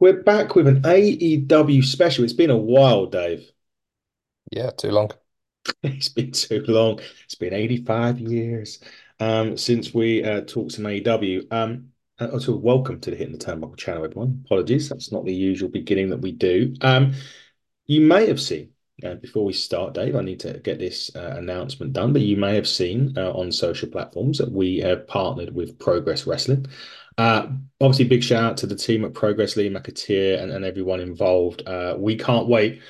We're back with an AEW special. It's been a while, Dave. Yeah, too long. It's been too long. It's been 85 years um, since we uh, talked some AEW. Um, uh, also, welcome to the Hitting the Turnbuckle channel, everyone. Apologies, that's not the usual beginning that we do. Um, you may have seen, uh, before we start, Dave, I need to get this uh, announcement done, but you may have seen uh, on social platforms that we have partnered with Progress Wrestling. Uh, obviously, big shout out to the team at Progress, Lee McAteer, and, and everyone involved. Uh, we can't wait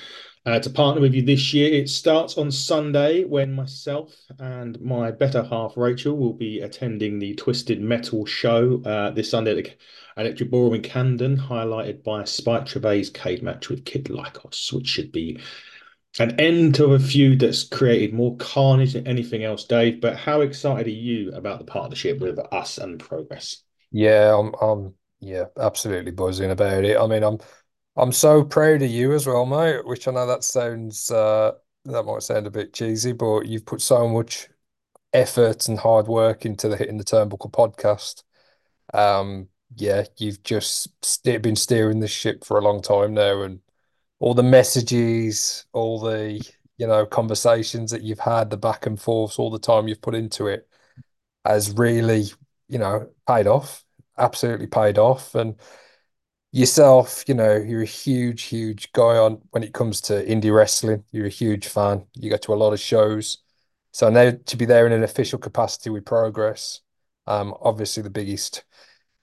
uh, to partner with you this year. It starts on Sunday when myself and my better half, Rachel, will be attending the Twisted Metal show this Sunday at the Electric Ballroom in Camden, highlighted by Spike Trivet's cage match with Kid Lykos, which should be an end to a feud that's created more carnage than anything else, Dave. But how excited are you about the partnership with us and Progress? Yeah, I'm I'm yeah, absolutely buzzing about it. I mean, I'm I'm so proud of you as well, mate, which I know that sounds uh that might sound a bit cheesy, but you've put so much effort and hard work into the Hitting the Turnbuckle podcast. Um, yeah, you've just st been steering this ship for a long time now, and all the messages, all the you know conversations that you've had, the back and forths, all the time you've put into it has really, you know, paid off. Absolutely paid off. And yourself, you know, you're a huge, huge guy on when it comes to indie wrestling. You're a huge fan. You go to a lot of shows. So now to be there in an official capacity with Progress, um, obviously the biggest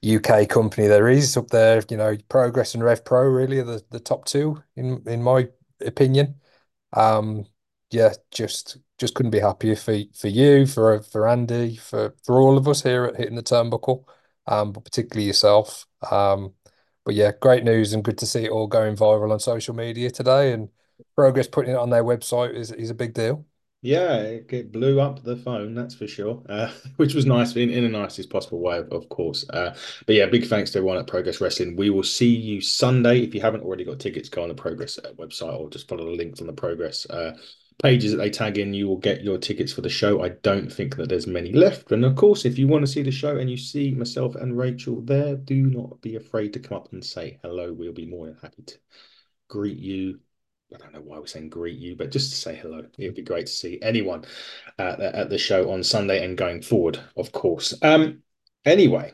UK company there is up there, you know, Progress and Rev Pro really are the, the top two in in my opinion. Um, yeah, just just couldn't be happier for for you, for for Andy, for for all of us here at Hitting the Turnbuckle, um, but particularly yourself. Um, but yeah, great news and good to see it all going viral on social media today. And Progress putting it on their website is is a big deal. Yeah, it, blew up the phone, that's for sure, uh, which was nice in, in the nicest possible way, of, of course. Uh, but yeah, big thanks to everyone at Progress Wrestling. We will see you Sunday. If you haven't already got tickets, go on the Progress uh, website or just follow the links on the Progress uh, pages that they tag in. You will get your tickets for the show. I don't think that there's many left. And of course, if you want to see the show and you see myself and Rachel there, do not be afraid to come up and say hello. We'll be more than happy to greet you I don't know why we're saying greet you, but just to say hello. It would be great to see anyone uh, at the show on Sunday and going forward, of course. Um, anyway,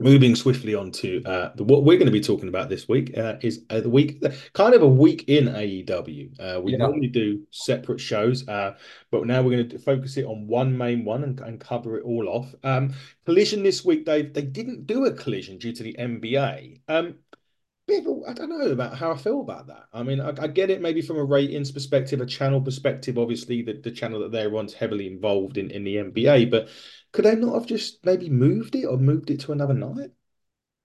moving swiftly on to uh, the, what we're going to be talking about this week uh, is uh, the week, kind of a week in AEW. Uh, we Yeah. normally do separate shows, uh, but now we're going to focus it on one main one and, and cover it all off. Um, collision this week, Dave. They didn't do a collision due to the NBA. Um, I don't know about how I feel about that. I mean, I, I get it maybe from a ratings perspective, a channel perspective. Obviously, the, the channel that they're on's heavily involved in, in the NBA, but could they not have just maybe moved it or moved it to another night?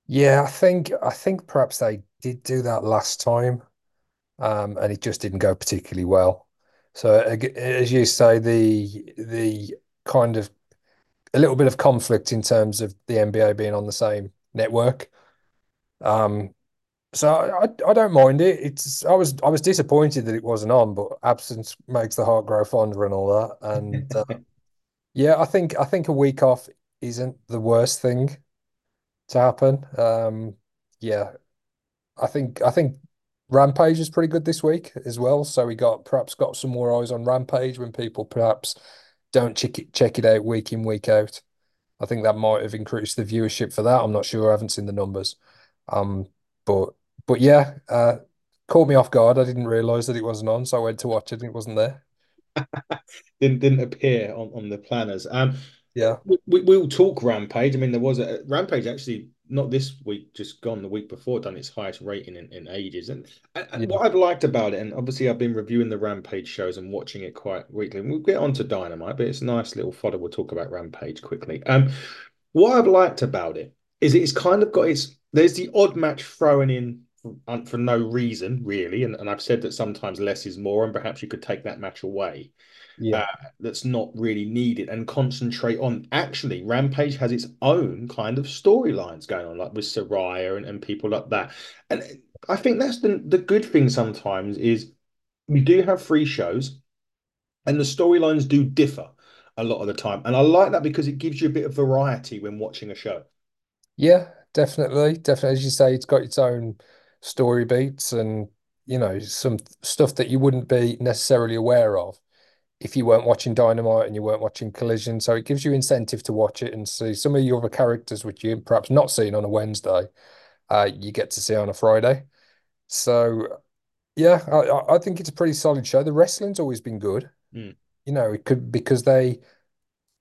Yeah, I think I think perhaps they did do that last time, um, and it just didn't go particularly well. So as you say, the the kind of a little bit of conflict in terms of the NBA being on the same network. Um, so I, I don't mind it. It's I was I was disappointed that it wasn't on, but absence makes the heart grow fonder and all that. And uh, yeah, I think I think a week off isn't the worst thing to happen. Um, yeah, I think I think Rampage is pretty good this week as well. So we got perhaps got some more eyes on Rampage when people perhaps don't check it check it out week in, week out. I think that might have increased the viewership for that. I'm not sure. I haven't seen the numbers. Um, but but yeah, uh, caught me off guard. I didn't realize that it wasn't on, so I went to watch it and it wasn't there. Didn't didn't appear on, on the planners. Um, Yeah, we, we will talk Rampage. I mean, there was a Rampage actually not this week, just gone the week before, done its highest rating in, in ages. And, and yeah, what I've liked about it, and obviously I've been reviewing the Rampage shows and watching it quite weekly. We'll get on to Dynamite, but it's a nice little fodder. We'll talk about Rampage quickly. Um, what I've liked about it is it's kind of got its there's the odd match thrown in for, for no reason, really. And, and I've said that sometimes less is more, and perhaps you could take that match away yeah, uh, that's not really needed and concentrate on actually Rampage has its own kind of storylines going on, like with Saraya and, and people like that. And I think that's the the good thing sometimes is we do have free shows and the storylines do differ a lot of the time. And I like that because it gives you a bit of variety when watching a show. yeah. definitely, definitely. As you say, it's got its own story beats and you know some stuff that you wouldn't be necessarily aware of if you weren't watching Dynamite and you weren't watching Collision. So it gives you incentive to watch it and see some of your other characters which you perhaps not seen on a Wednesday. Uh, you get to see on a Friday. So yeah, I, I think it's a pretty solid show. The wrestling's always been good. Mm. You know, it could because they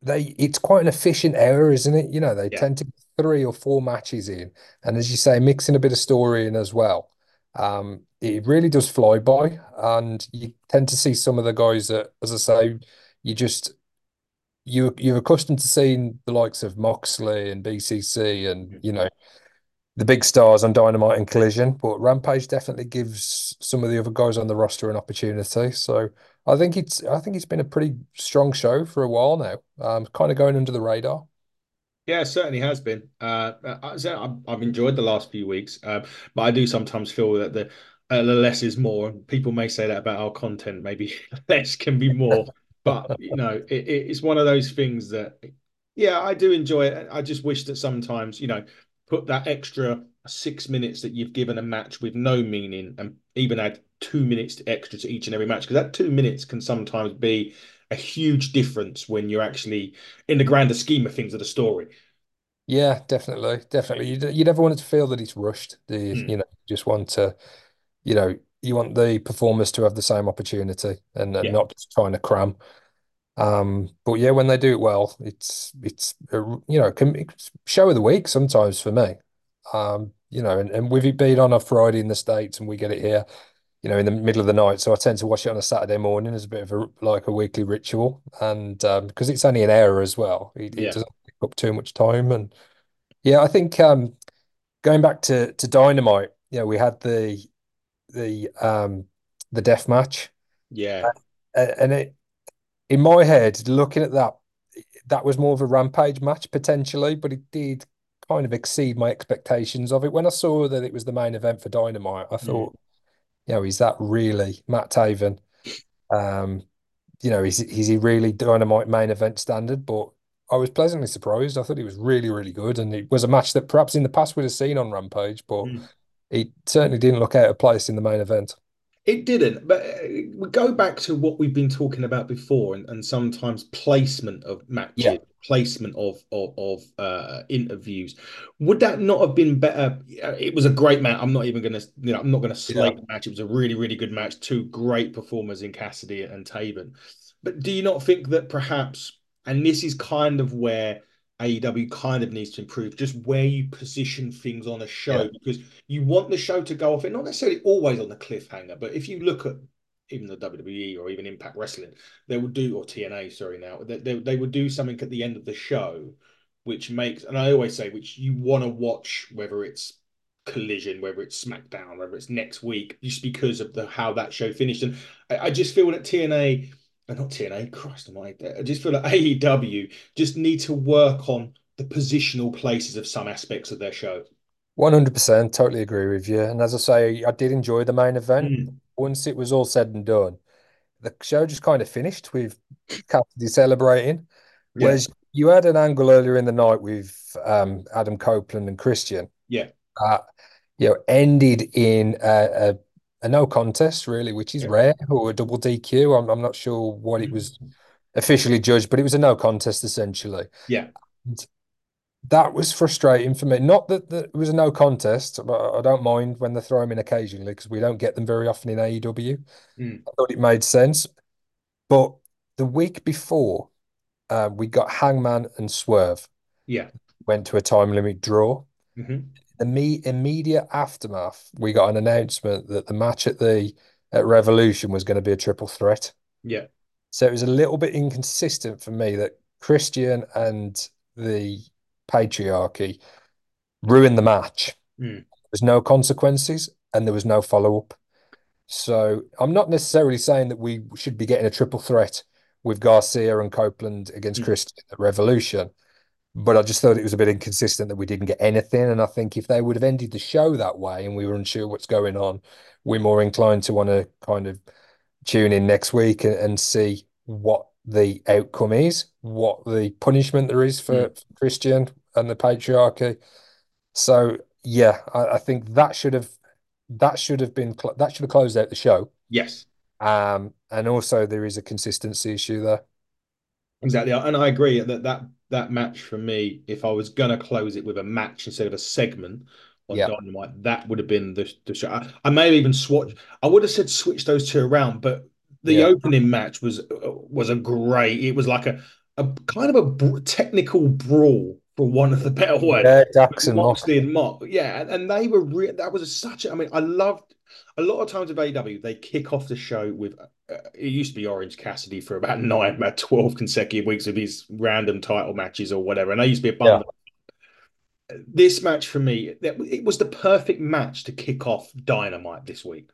they it's quite an efficient hour, isn't it? You know, they Yeah. tend to three or four matches in, and as you say, mixing a bit of story in as well. Um, it really does fly by, and you tend to see some of the guys that, as I say, you just you you're accustomed to seeing the likes of Moxley and BCC and you know the big stars on Dynamite and Collision, but Rampage definitely gives some of the other guys on the roster an opportunity. So I think it's I think it's been a pretty strong show for a while now. Um, kind of going under the radar. Yeah, it certainly has been. Uh, I, I- I've I've enjoyed the last few weeks, um, but I do sometimes feel that the, uh, the less is more. People may say that about our content. Maybe less can be more, but you know, it- it's one of those things that, yeah, I do enjoy it. I just wish that sometimes, you know, put that extra six minutes that you've given a match with no meaning, and even add two minutes extra to each and every match, because that two minutes can sometimes be a huge difference when you're actually in the grander scheme of things of the story. Yeah, definitely, definitely. You you never want it to feel that it's rushed. Do you? Mm, You know, you just want to, you know, you want the performers to have the same opportunity and, and yeah, not just trying to cram. Um, but yeah, when they do it well, it's it's you know, can, show of the week sometimes for me. Um, you know, and, and with it being on a Friday in the States and we get it here, you know, in the middle of the night, so I tend to watch it on a Saturday morning as a bit of a like a weekly ritual, and um, because it's only an hour as well, it, it doesn't take up too much time, and yeah, I think um, going back to to Dynamite, you know, we had the the um the death match, yeah. a- and it in my head, looking at that, that was more of a rampage match potentially, but it did kind of exceed my expectations of it. When I saw that it was the main event for Dynamite, I Mm. You know, is that really Matt Taven? Um, you know, is is he really Dynamite main event standard? But I was pleasantly surprised. I thought he was really, really good, and it was a match that perhaps in the past we'd have seen on Rampage, but Mm. it certainly didn't look out of place in the main event. It didn't, but uh, we go back to what we've been talking about before, and, and sometimes placement of Yeah, matches, placement of of, of uh, interviews. Would that not have been better? It was a great match. I'm not even gonna, you know, I'm not gonna yeah. slate the match. It was a really, really good match. Two great performers in Cassidy and Taven. But do you not think that perhaps, and this is kind of where AEW kind of needs to improve, just where you position things on a Yeah. show, because you want the show to go off it, not necessarily always on the cliffhanger, but if you look at even the WWE or even Impact Wrestling, they would do, or TNA, sorry, now, they, they, they would do something at the end of the show, which makes, and I always say, which you want to watch, whether it's Collision, whether it's SmackDown, whether it's next week, just because of the how that show finished. And I, I just feel that TNA, uh, not TNA, Christ almighty, I I just feel that AEW just need to work on the positional places of some aspects of their show. 100% totally agree with you. And as I say, I did enjoy the main event. Mm. Once it was all said and done, the show just kind of finished with Cassidy celebrating. Yeah, Whereas you had an angle earlier in the night with um, Adam Copeland and Christian yeah, that you know ended in a, a, a no contest, really, which is yeah. rare, or a double DQ. I'm, I'm not sure what it was officially judged, but it was a no contest essentially. Yeah. And that was frustrating for me. Not that, that it was a no contest, but I don't mind when they throw them in occasionally because we don't get them very often in AEW. Mm. I thought it made sense. But the week before, uh, we got Hangman and Swerve Yeah. went to a time limit draw. hmm The me immediate aftermath, we got an announcement that the match at the at Revolution was going to be a triple threat. Yeah. So it was a little bit inconsistent for me that Christian and the patriarchy ruined the match. Mm. There was no consequences and there was no follow-up. So I'm not necessarily saying that we should be getting a triple threat with Garcia and Copeland against Mm. Christian at Revolution, but I just thought it was a bit inconsistent that we didn't get anything. And I think if they would have ended the show that way and we were unsure what's going on, we're more inclined to want to kind of tune in next week and, and see what the outcome is, what the punishment there is for, Mm. for Christian and the patriarchy. So yeah, I, I think that should have that should have been that should have closed out the show. Yes. Um, and also there is a consistency issue there. Exactly, and I agree that that that match for me, if I was gonna close it with a match instead of a segment on Yeah, Dynamite, that would have been the, the show. I, I may have even swatched. I would have said switch those two around, but the yeah, opening match was was a great. It was like a a kind of a technical brawl for one of the better words. yeah. Dax and Moxley and Mox, yeah, and, and they were real. That was a, such. A, I mean, I loved a lot of times with AW They kick off the show with uh, it used to be Orange Cassidy for about nine, about twelve consecutive weeks of his random title matches or whatever, and I used to be a Yeah. This match for me, it was the perfect match to kick off Dynamite this week.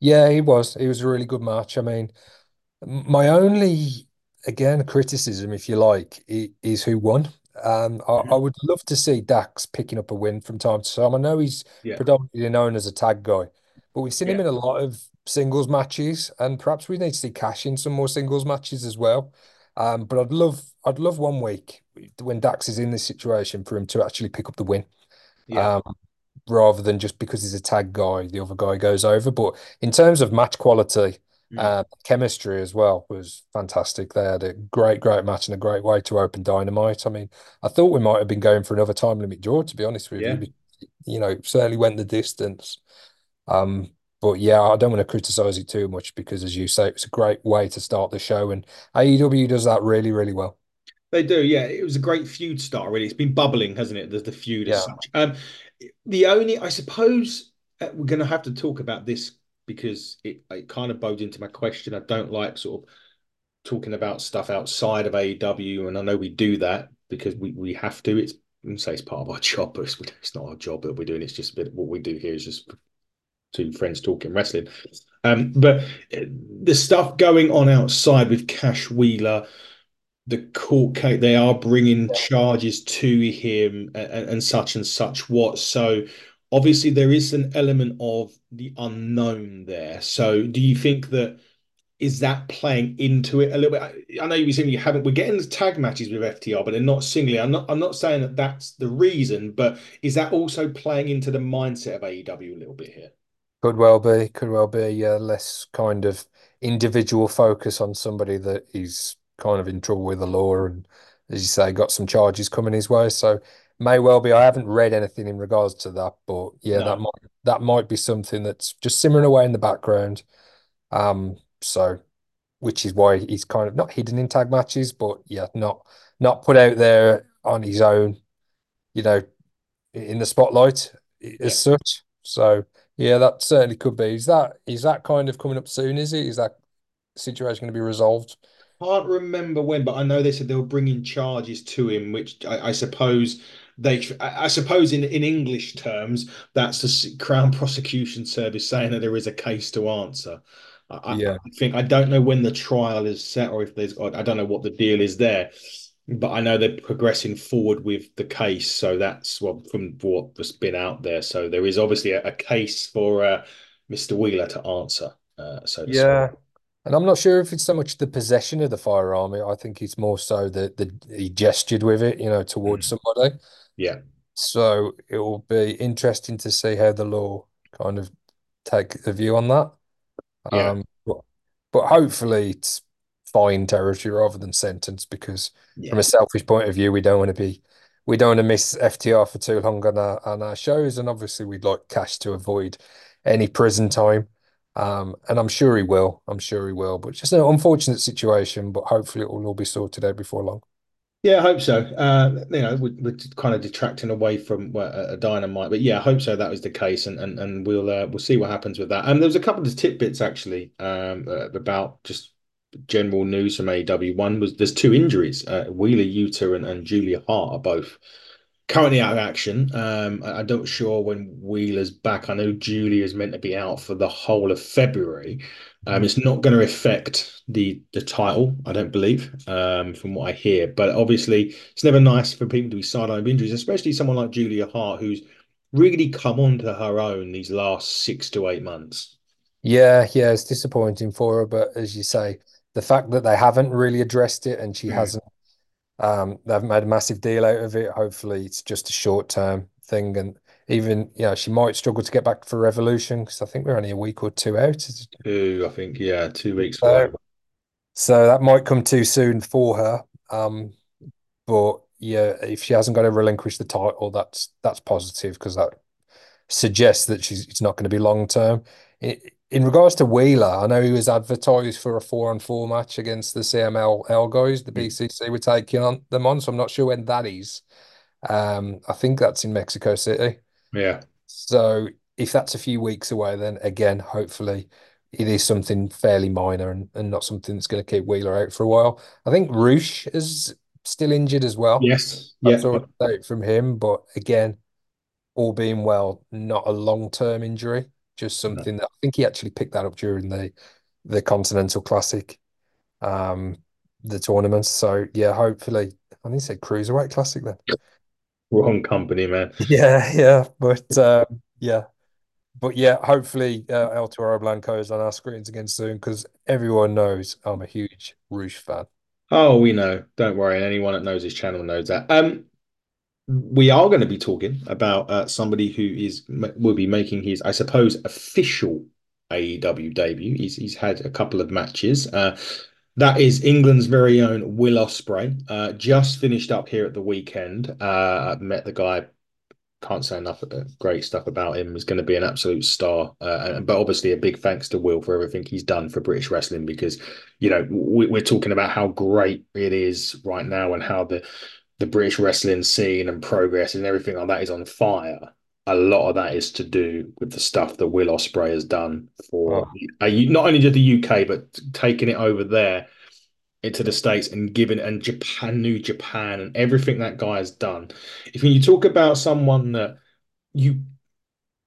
Yeah. He was. He was a really good match. I mean, my only again criticism, if you like, is who won. Um, I, I Mhm. would love to see Dax picking up a win from time to time. I know he's Yeah, predominantly known as a tag guy, but we've seen him yeah, in a lot of singles matches, and perhaps we need to see Cash in some more singles matches as well. Um, but I'd love, I'd love one week when Dax is in this situation for him to actually pick up the win. yeah. Um, rather than just because he's a tag guy, the other guy goes over. But in terms of match quality, Mm. uh, chemistry as well was fantastic. They had a great, great match and a great way to open Dynamite. I mean, I thought we might have been going for another time limit draw, to be honest with you. Yeah. Because, you know, certainly went the distance. Um, but yeah, I don't want to criticize it too much because, as you say, it's a great way to start the show, and AEW does that really, really well. They do, yeah. It was a great feud start, really. It's been bubbling, hasn't it? There's the feud as Yeah. such. Um, the only, I suppose, uh, we're going to have to talk about this because it, it kind of bodes into my question. I don't like sort of talking about stuff outside of AEW, and I know we do that because we, we have to. It's say it's part of our job, but it's, it's not our job that we're doing. It's just a bit what we do here is just two friends talking wrestling. Um, but uh, the stuff going on outside with Cash Wheeler the court case they are bringing charges to him and, and such and such what. So obviously there is an element of the unknown there. So do you think that is that playing into it a little bit? I know you were saying you haven't we're getting the tag matches with ftr but they're not singly. I'm not i'm not saying that that's the reason but is that also playing into the mindset of aew a little bit here? Could well be, could well be, yeah, less kind of individual focus on somebody that is kind of in trouble with the law and, as you say, got some charges coming his way. So may well be. I haven't read anything in regards to that, but yeah, that might that might be something that's just simmering away in the background. Um, so which is why he's kind of not hidden in tag matches, but yeah, not not put out there on his own, you know, in the spotlight yeah as such. So yeah, that certainly could be. Is that is that kind of coming up soon? Is it? Is that situation going to be resolved? Can't remember when, but I know they said they were bringing charges to him, which I, I suppose they, I, I suppose in in English terms, that's the Crown Prosecution Service saying that there is a case to answer. I, Yeah. I think I don't know when the trial is set or if there's, I don't know what the deal is there, but I know they're progressing forward with the case. So that's what from what's been out there. So there is obviously a, a case for uh, Mr. Wheeler to answer, uh, so to speak. Yeah. And I'm not sure if it's so much the possession of the firearm. I think it's more so that the he gestured with it, you know, towards Mm. somebody. Yeah, So it will be interesting to see how the law kind of take a view on that. yeah, Um, but, but hopefully it's fine territory rather than sentence because from a selfish point of view, we don't want to be we don't want to miss FTR for too long on our on our shows, and obviously we'd like Cash to avoid any prison time. Um, and I'm sure he will. I'm sure he will. But just an unfortunate situation, but hopefully it will all be sorted out before long. Yeah, I hope so. Uh, you know, we're, we're kind of detracting away from a, dynamite, but yeah, I hope so. That was the case, and and and we'll uh, we'll see what happens with that. And there was a couple of tidbits actually um, about just general news from AEW. One was there's two injuries. Uh, Wheeler Yuta and, and Julia Hart are both currently out of action. Um, I, I'm not sure when Wheeler's back. I know Julia's meant to be out for the whole of February. Um, it's not going to affect the the title, I don't believe, um, from what I hear. But obviously, it's never nice for people to be sidelined with injuries, especially someone like Julia Hart, who's really come onto her own these last six to eight months. Yeah, yeah, it's disappointing for her, but as you say, the fact that they haven't really addressed it and she Mm. hasn't Um, they haven't made a massive deal out of it. Hopefully, it's just a short term thing. And even you know she might struggle to get back for Revolution because I think we're only a week or two out. Two, I think, yeah, two weeks. So, so that might come too soon for her. Um, but yeah, if she hasn't got to relinquish the title, that's that's positive because that suggests that she's it's not going to be long term. In, in regards to Wheeler, I know he was advertised for a four on four match against the CMLL guys. The Mm. BCC were taking on them on, so I'm not sure when that is. Um, I think that's in Mexico City. Yeah. So if that's a few weeks away, then again, hopefully it is something fairly minor and, and not something that's going to keep Wheeler out for a while. I think Rush is still injured as well. Yes. I Yeah. saw an update from him, but again, all being well, not a long-term injury, just something that I think he actually picked that up during the the Continental Classic, um, the tournament. So yeah, hopefully, I think he said Cruiserweight Classic then. Wrong company, man. Yeah, yeah, but um, yeah, but yeah, hopefully uh, El Toro Blanco is on our screens again soon because everyone knows I'm a huge Rush fan. Oh, we know. Don't worry. And anyone that knows his channel knows that. Um, we are going to be talking about uh, somebody who is will be making his, I suppose, official AEW debut. He's he's had a couple of matches. Uh, that is England's very own Will Ospreay. Uh, just finished up here at the weekend. Uh, met the guy. Can't say enough uh, great stuff about him. He's going to be an absolute star. Uh, but obviously, a big thanks to Will for everything he's done for British wrestling because, you know, we, we're talking about how great it is right now and how the the British wrestling scene and progress and everything like that is on fire. A lot of that is to do with the stuff that Will Ospreay has done for Oh, uh, not only just the UK but taking it over there into the States and giving and Japan, New Japan, and everything that guy has done. If when you talk about someone that you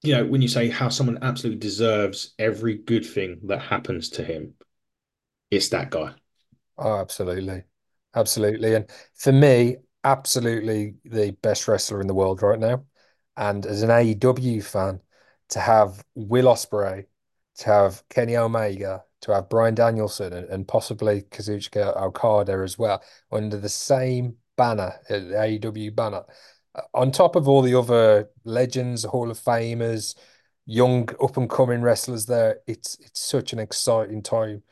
you know when you say how someone absolutely deserves every good thing that happens to him, it's that guy. oh, absolutely, absolutely, and for me, absolutely the best wrestler in the world right now. And as an AEW fan, to have Will Ospreay, to have Kenny Omega, to have Bryan Danielson, and, and possibly Kazuchika Okada as well under the same banner, uh, the AEW banner, uh, on top of all the other legends, Hall of Famers, young up and coming wrestlers there, it's it's such an exciting time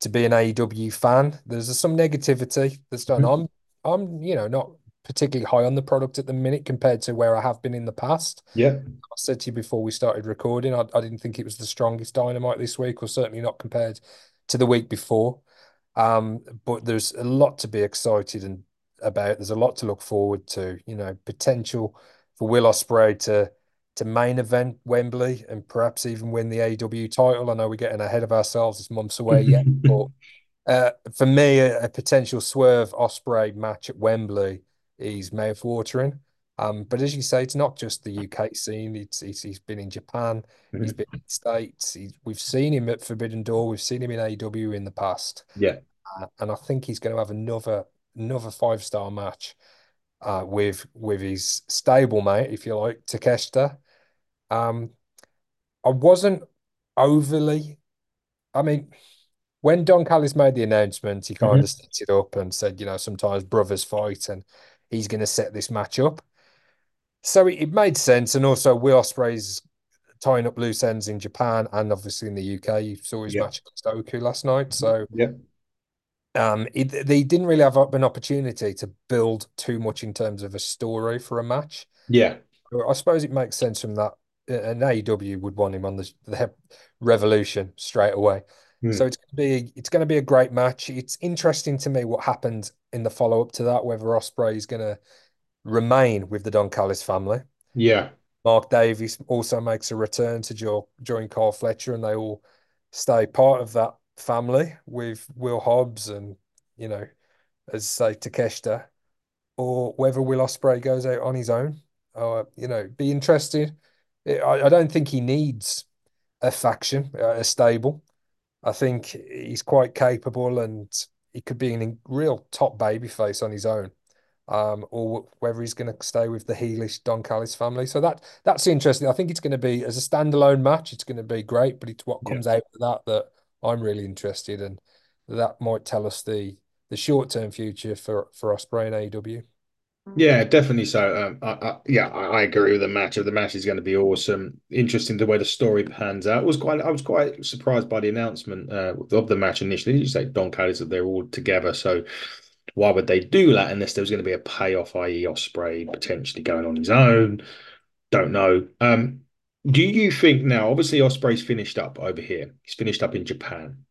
to be an AEW fan. There's some negativity that's done. Mhm. I'm you know not particularly high on the product at the minute compared to where I have been in the past. Yeah, I said to you before we started recording, I, I didn't think it was the strongest Dynamite this week, or certainly not compared to the week before. Um, but there's a lot to be excited and about. There's a lot to look forward to. You know, potential for Will Ospreay to to main event Wembley and perhaps even win the AW title. I know we're getting ahead of ourselves. It's months away yet, but for me, a, potential Swerve Ospreay match at Wembley is mouth-watering. Um, but as you say, it's not just the UK scene. It's, it's he's been in Japan, he's Mhm. been in the States. He's, we've seen him at Forbidden Door, we've seen him in AEW in the past, yeah, uh, and I think he's going to have another another five-star match uh, with with his stable mate, if you like, Takeshita. Um, I wasn't overly. I mean, when Don Callis made the announcement, he kind Mhm. of set it up and said, you know, sometimes brothers fight, and he's going to set this match up. So it, it made sense, and also Will Ospreay's tying up loose ends in Japan and obviously in the UK. You saw his yeah, match against Oku last night, so yeah, um, it, they didn't really have an opportunity to build too much in terms of a story for a match. yeah. I suppose it makes sense from that. An AEW would want him on the, the Revolution straight away. So Mm. it's going to be it's going to be a great match. It's interesting to me what happened in the follow up to that, whether Ospreay is going to remain with the Don Callis family. Yeah, Mark Davis also makes a return to jo join Carl Fletcher, and they all stay part of that family with Will Hobbs and you know, as say Takeshita, or whether Will Ospreay goes out on his own. Or you know, be interested. I, I don't think he needs a faction, uh, a stable. I think he's quite capable and he could be a real top babyface on his own. Um, or whether he's going to stay with the heelish Don Callis family. So that that's interesting. I think it's going to be as a standalone match, it's going to be great, but it's what yeah. comes out of that that I'm really interested in. That might tell us the the short term future for for Ospreay and AEW. Yeah, definitely so. Um, I, I, yeah, I, I agree with the match. Of the match is going to be awesome. Interesting the way the story pans out. It was quite. I was quite surprised by the announcement uh, of the match initially. You say Don Callis that they're all together, so why would they do that unless there was going to be a payoff, i.e., Ospreay potentially going on his own? Don't know. Um, do you think now? Obviously, Ospreay's finished up over here. He's finished up in Japan.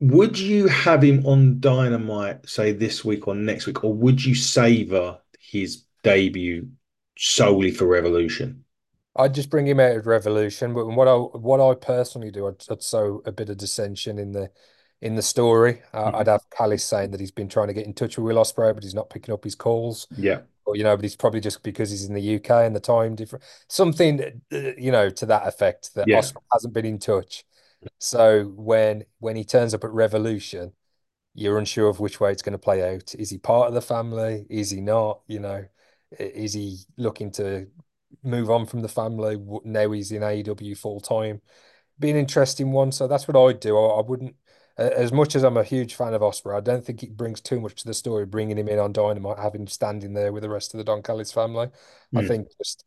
Would you have him on Dynamite, say this week or next week, or would you savor his debut solely for Revolution? I'd just bring him out of Revolution, but what I what I personally do, I'd, I'd sow a bit of dissension in the in the story. Uh, I'd Mhm. have Callis saying that he's been trying to get in touch with Will Ospreay, but he's not picking up his calls. Yeah. Or you know, but it's probably just because he's in the UK and the time different, something uh, you know to that effect that Yeah. Ospreay hasn't been in touch. So when when he turns up at Revolution, you're unsure of which way it's going to play out. Is he part of the family? Is he not? You know, is he looking to move on from the family? Now he's in AEW full time. Be an interesting one. So that's what I'd do. I, I wouldn't, as much as I'm a huge fan of Ospreay, I don't think it brings too much to the story bringing him in on Dynamite, having him standing there with the rest of the Don Callis family. I Mm. think just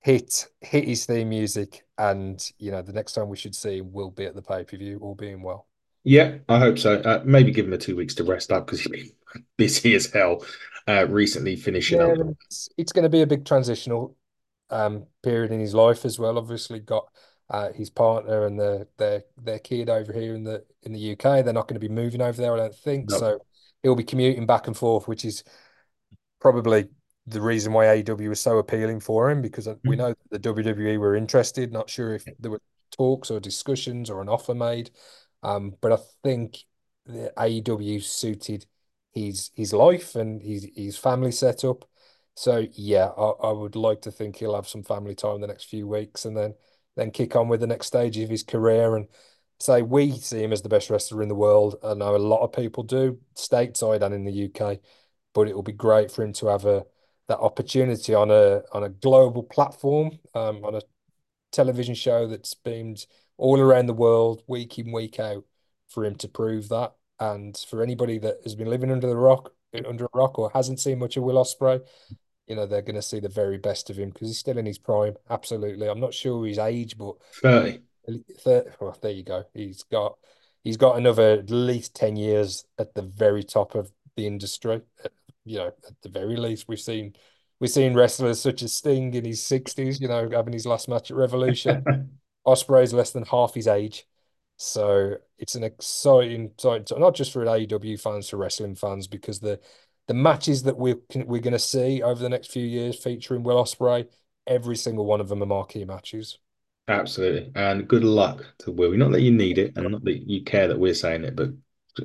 hit hit his theme music, and you know the next time we should see him will be at the pay per view, all being well. Yeah, I hope so. Uh, maybe give him a two weeks to rest up because he's been busy as hell uh, recently finishing Yeah, up. it's, it's going to be a big transitional um, period in his life as well. Obviously, got uh, his partner and their their their kid over here in the in the UK. They're not going to be moving over there, I don't think. No. So he'll be commuting back and forth, which is probably the reason why AEW was so appealing for him because we know that the WWE were interested. Not sure if there were talks or discussions or an offer made, um, but I think the AEW suited his his life and his his family setup. So yeah, I, I would like to think he'll have some family time the next few weeks and then then kick on with the next stage of his career and say we see him as the best wrestler in the world. I know a lot of people do, stateside and in the UK, but it will be great for him to have a that opportunity on a on a global platform, um, on a television show that's beamed all around the world, week in, week out, for him to prove that. And for anybody that has been living under the rock, under a rock, or hasn't seen much of Will Ospreay, you know, they're going to see the very best of him because he's still in his prime. Absolutely. I'm not sure his age, but 30. well, there you go. He's got he's got another at least 10 years at the very top of the industry. You know, at the very least, we've seen we've seen wrestlers such as Sting in his 60s, you know, having his last match at Revolution. Ospreay's less than half his age. So it's an exciting, exciting not just for AEW fans, for wrestling fans, because the the matches that we're we're going to see over the next few years featuring Will Ospreay, every single one of them are marquee matches. Absolutely. And good luck to Will. Not that you need it and not that you care that we're saying it, but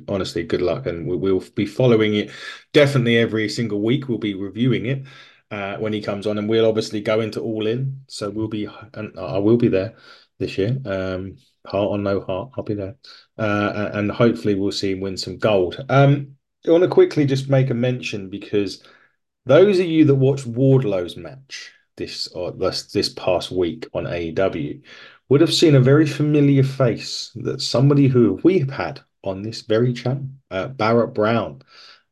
honestly, good luck. And we, will be following it definitely every single week. We'll be reviewing it uh, when he comes on, and we'll obviously go into All In. So we'll be, and I will be there this year. Um, heart or no heart, I'll be there. Uh, and hopefully we'll see him win some gold. Um, I want to quickly just make a mention because those of you that watched Wardlow's match this or this this past week on AEW would have seen a very familiar face that somebody who we have had on this very channel, uh, Barrett Brown.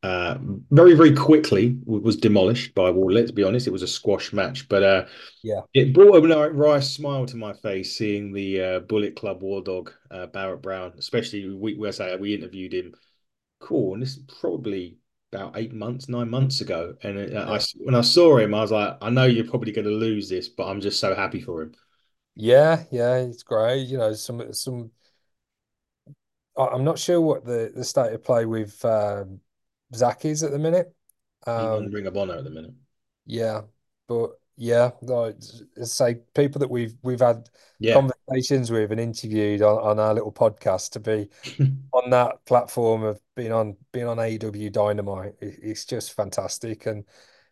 Uh, very, very quickly was demolished by Wardlow. Let's be honest, it was a squash match, but uh, Yeah. it brought a wry smile to my face seeing the uh, Bullet Club War Dog, uh, Barrett Brown, especially we, we say we interviewed him. Cool, and this is probably about eight months, nine months ago. And uh, I, when I saw him, I was like, I know you're probably going to lose this, but I'm just so happy for him. Yeah, yeah, it's great. You know, some some I'm not sure what the the state of play with um Zach is at the minute. Um Ring of Honor at the minute. yeah, but yeah, like say people that we've we've had Yeah. conversations with and interviewed on, on our little podcast to be on that platform of being on being on AEW Dynamite, it, it's just fantastic. And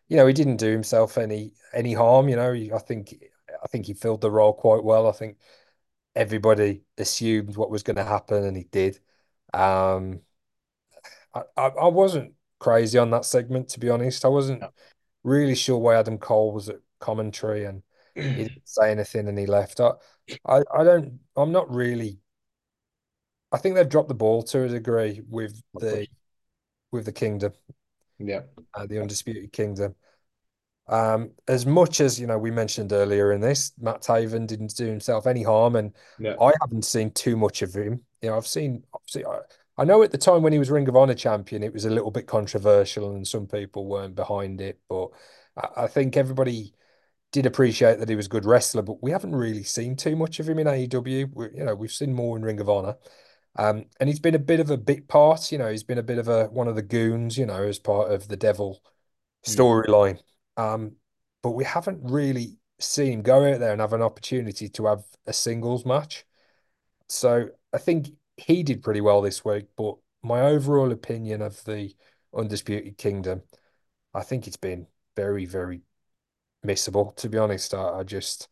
you know, he didn't do himself any any harm. You know, I think I think he filled the role quite well. I think everybody assumed what was going to happen, and he did. Um, I, I I wasn't crazy on that segment, to be honest. I wasn't really sure why Adam Cole was at commentary, and he didn't say anything, and he left. I I, I don't. I'm not really. I think they've dropped the ball to a degree with the with the Kingdom. Yeah. uh, the Undisputed Kingdom. Um, as much as you know, we mentioned earlier in this, Matt Taven didn't do himself any harm, and Yeah. I haven't seen too much of him. You know, I've seen, obviously, I, I know at the time when he was Ring of Honor champion, it was a little bit controversial, and some people weren't behind it. But I, I think everybody did appreciate that he was a good wrestler, but we haven't really seen too much of him in AEW. We, you know, we've seen more in Ring of Honor. Um, and he's been a bit of a bit part, you know, he's been a bit of a one of the goons, you know, as part of the Devil Mm. storyline. Um, but we haven't really seen him go out there and have an opportunity to have a singles match. So I think he did pretty well this week, but my overall opinion of the Undisputed Kingdom, I think it's been very, very missable, to be honest. I, I just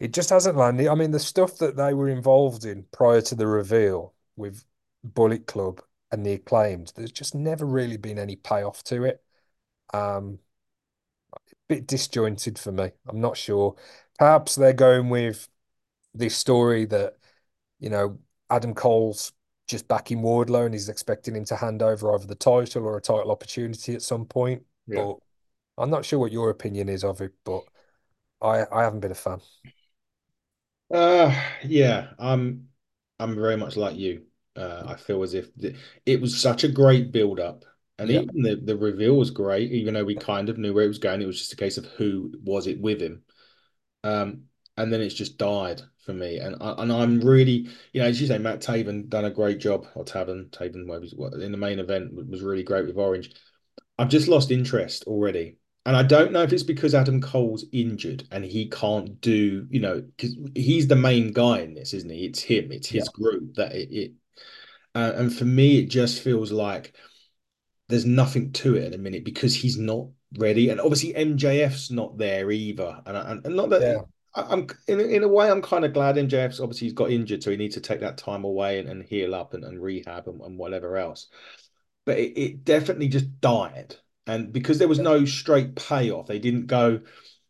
it just hasn't landed. I mean, the stuff that they were involved in prior to the reveal with Bullet Club and the acclaimed, there's just never really been any payoff to it. Um, bit disjointed for me. I'm not sure. Perhaps they're going with this story that, you know, Adam Cole's just backing Wardlow and he's expecting him to hand over either the title or a title opportunity at some point. Yeah. But I'm not sure what your opinion is of it, but I I haven't been a fan. Uh, yeah, I'm I'm very much like you. Uh, I feel as if th it was such a great build up, and Yeah. even the the reveal was great. Even though we kind of knew where it was going, it was just a case of who was it with him. Um, and then it's just died for me. And I, and I'm really, you know, as you say, Matt Taven done a great job, or Taven, Taven, whatever in the main event was really great with Orange. I've just lost interest already. And I don't know if it's because Adam Cole's injured and he can't do, you know, because he's the main guy in this, isn't he? It's him, it's Yeah. his group that it, it uh, and for me, it just feels like there's nothing to it at the minute because he's not ready. And obviously MJF's not there either. And, and, and not that Yeah. I, am in, in a way, I'm kind of glad MJF's obviously he's got injured, so he needs to take that time away and, and heal up and, and rehab and, and whatever else. But it, it definitely just died. And because there was no straight payoff, they didn't go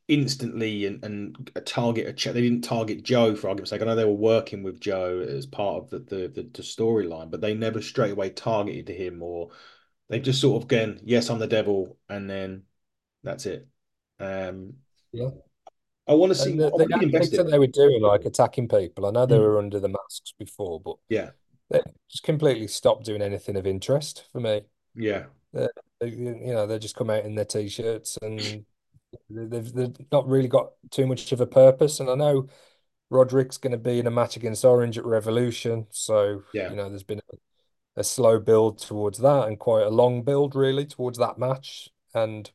instantly and, and target a check. They didn't target Joe for argument's sake. I know they were working with Joe as part of the the, the, the storyline, but they never straight away targeted him or they just sort of again, yes, I'm the devil, and then that's it. Um, Yeah. I want to see. The, the be antics that they were doing, like attacking people, I know they Mm, were under the masks before, but yeah, they just completely stopped doing anything of interest for me. yeah, They, you know, they just come out in their t-shirts and they- they've, they've not really got too much of a purpose. And I know Roderick's going to be in a match against Orange at Revolution, so yeah. you know, there's been a, a slow build towards that and quite a long build really towards that match. And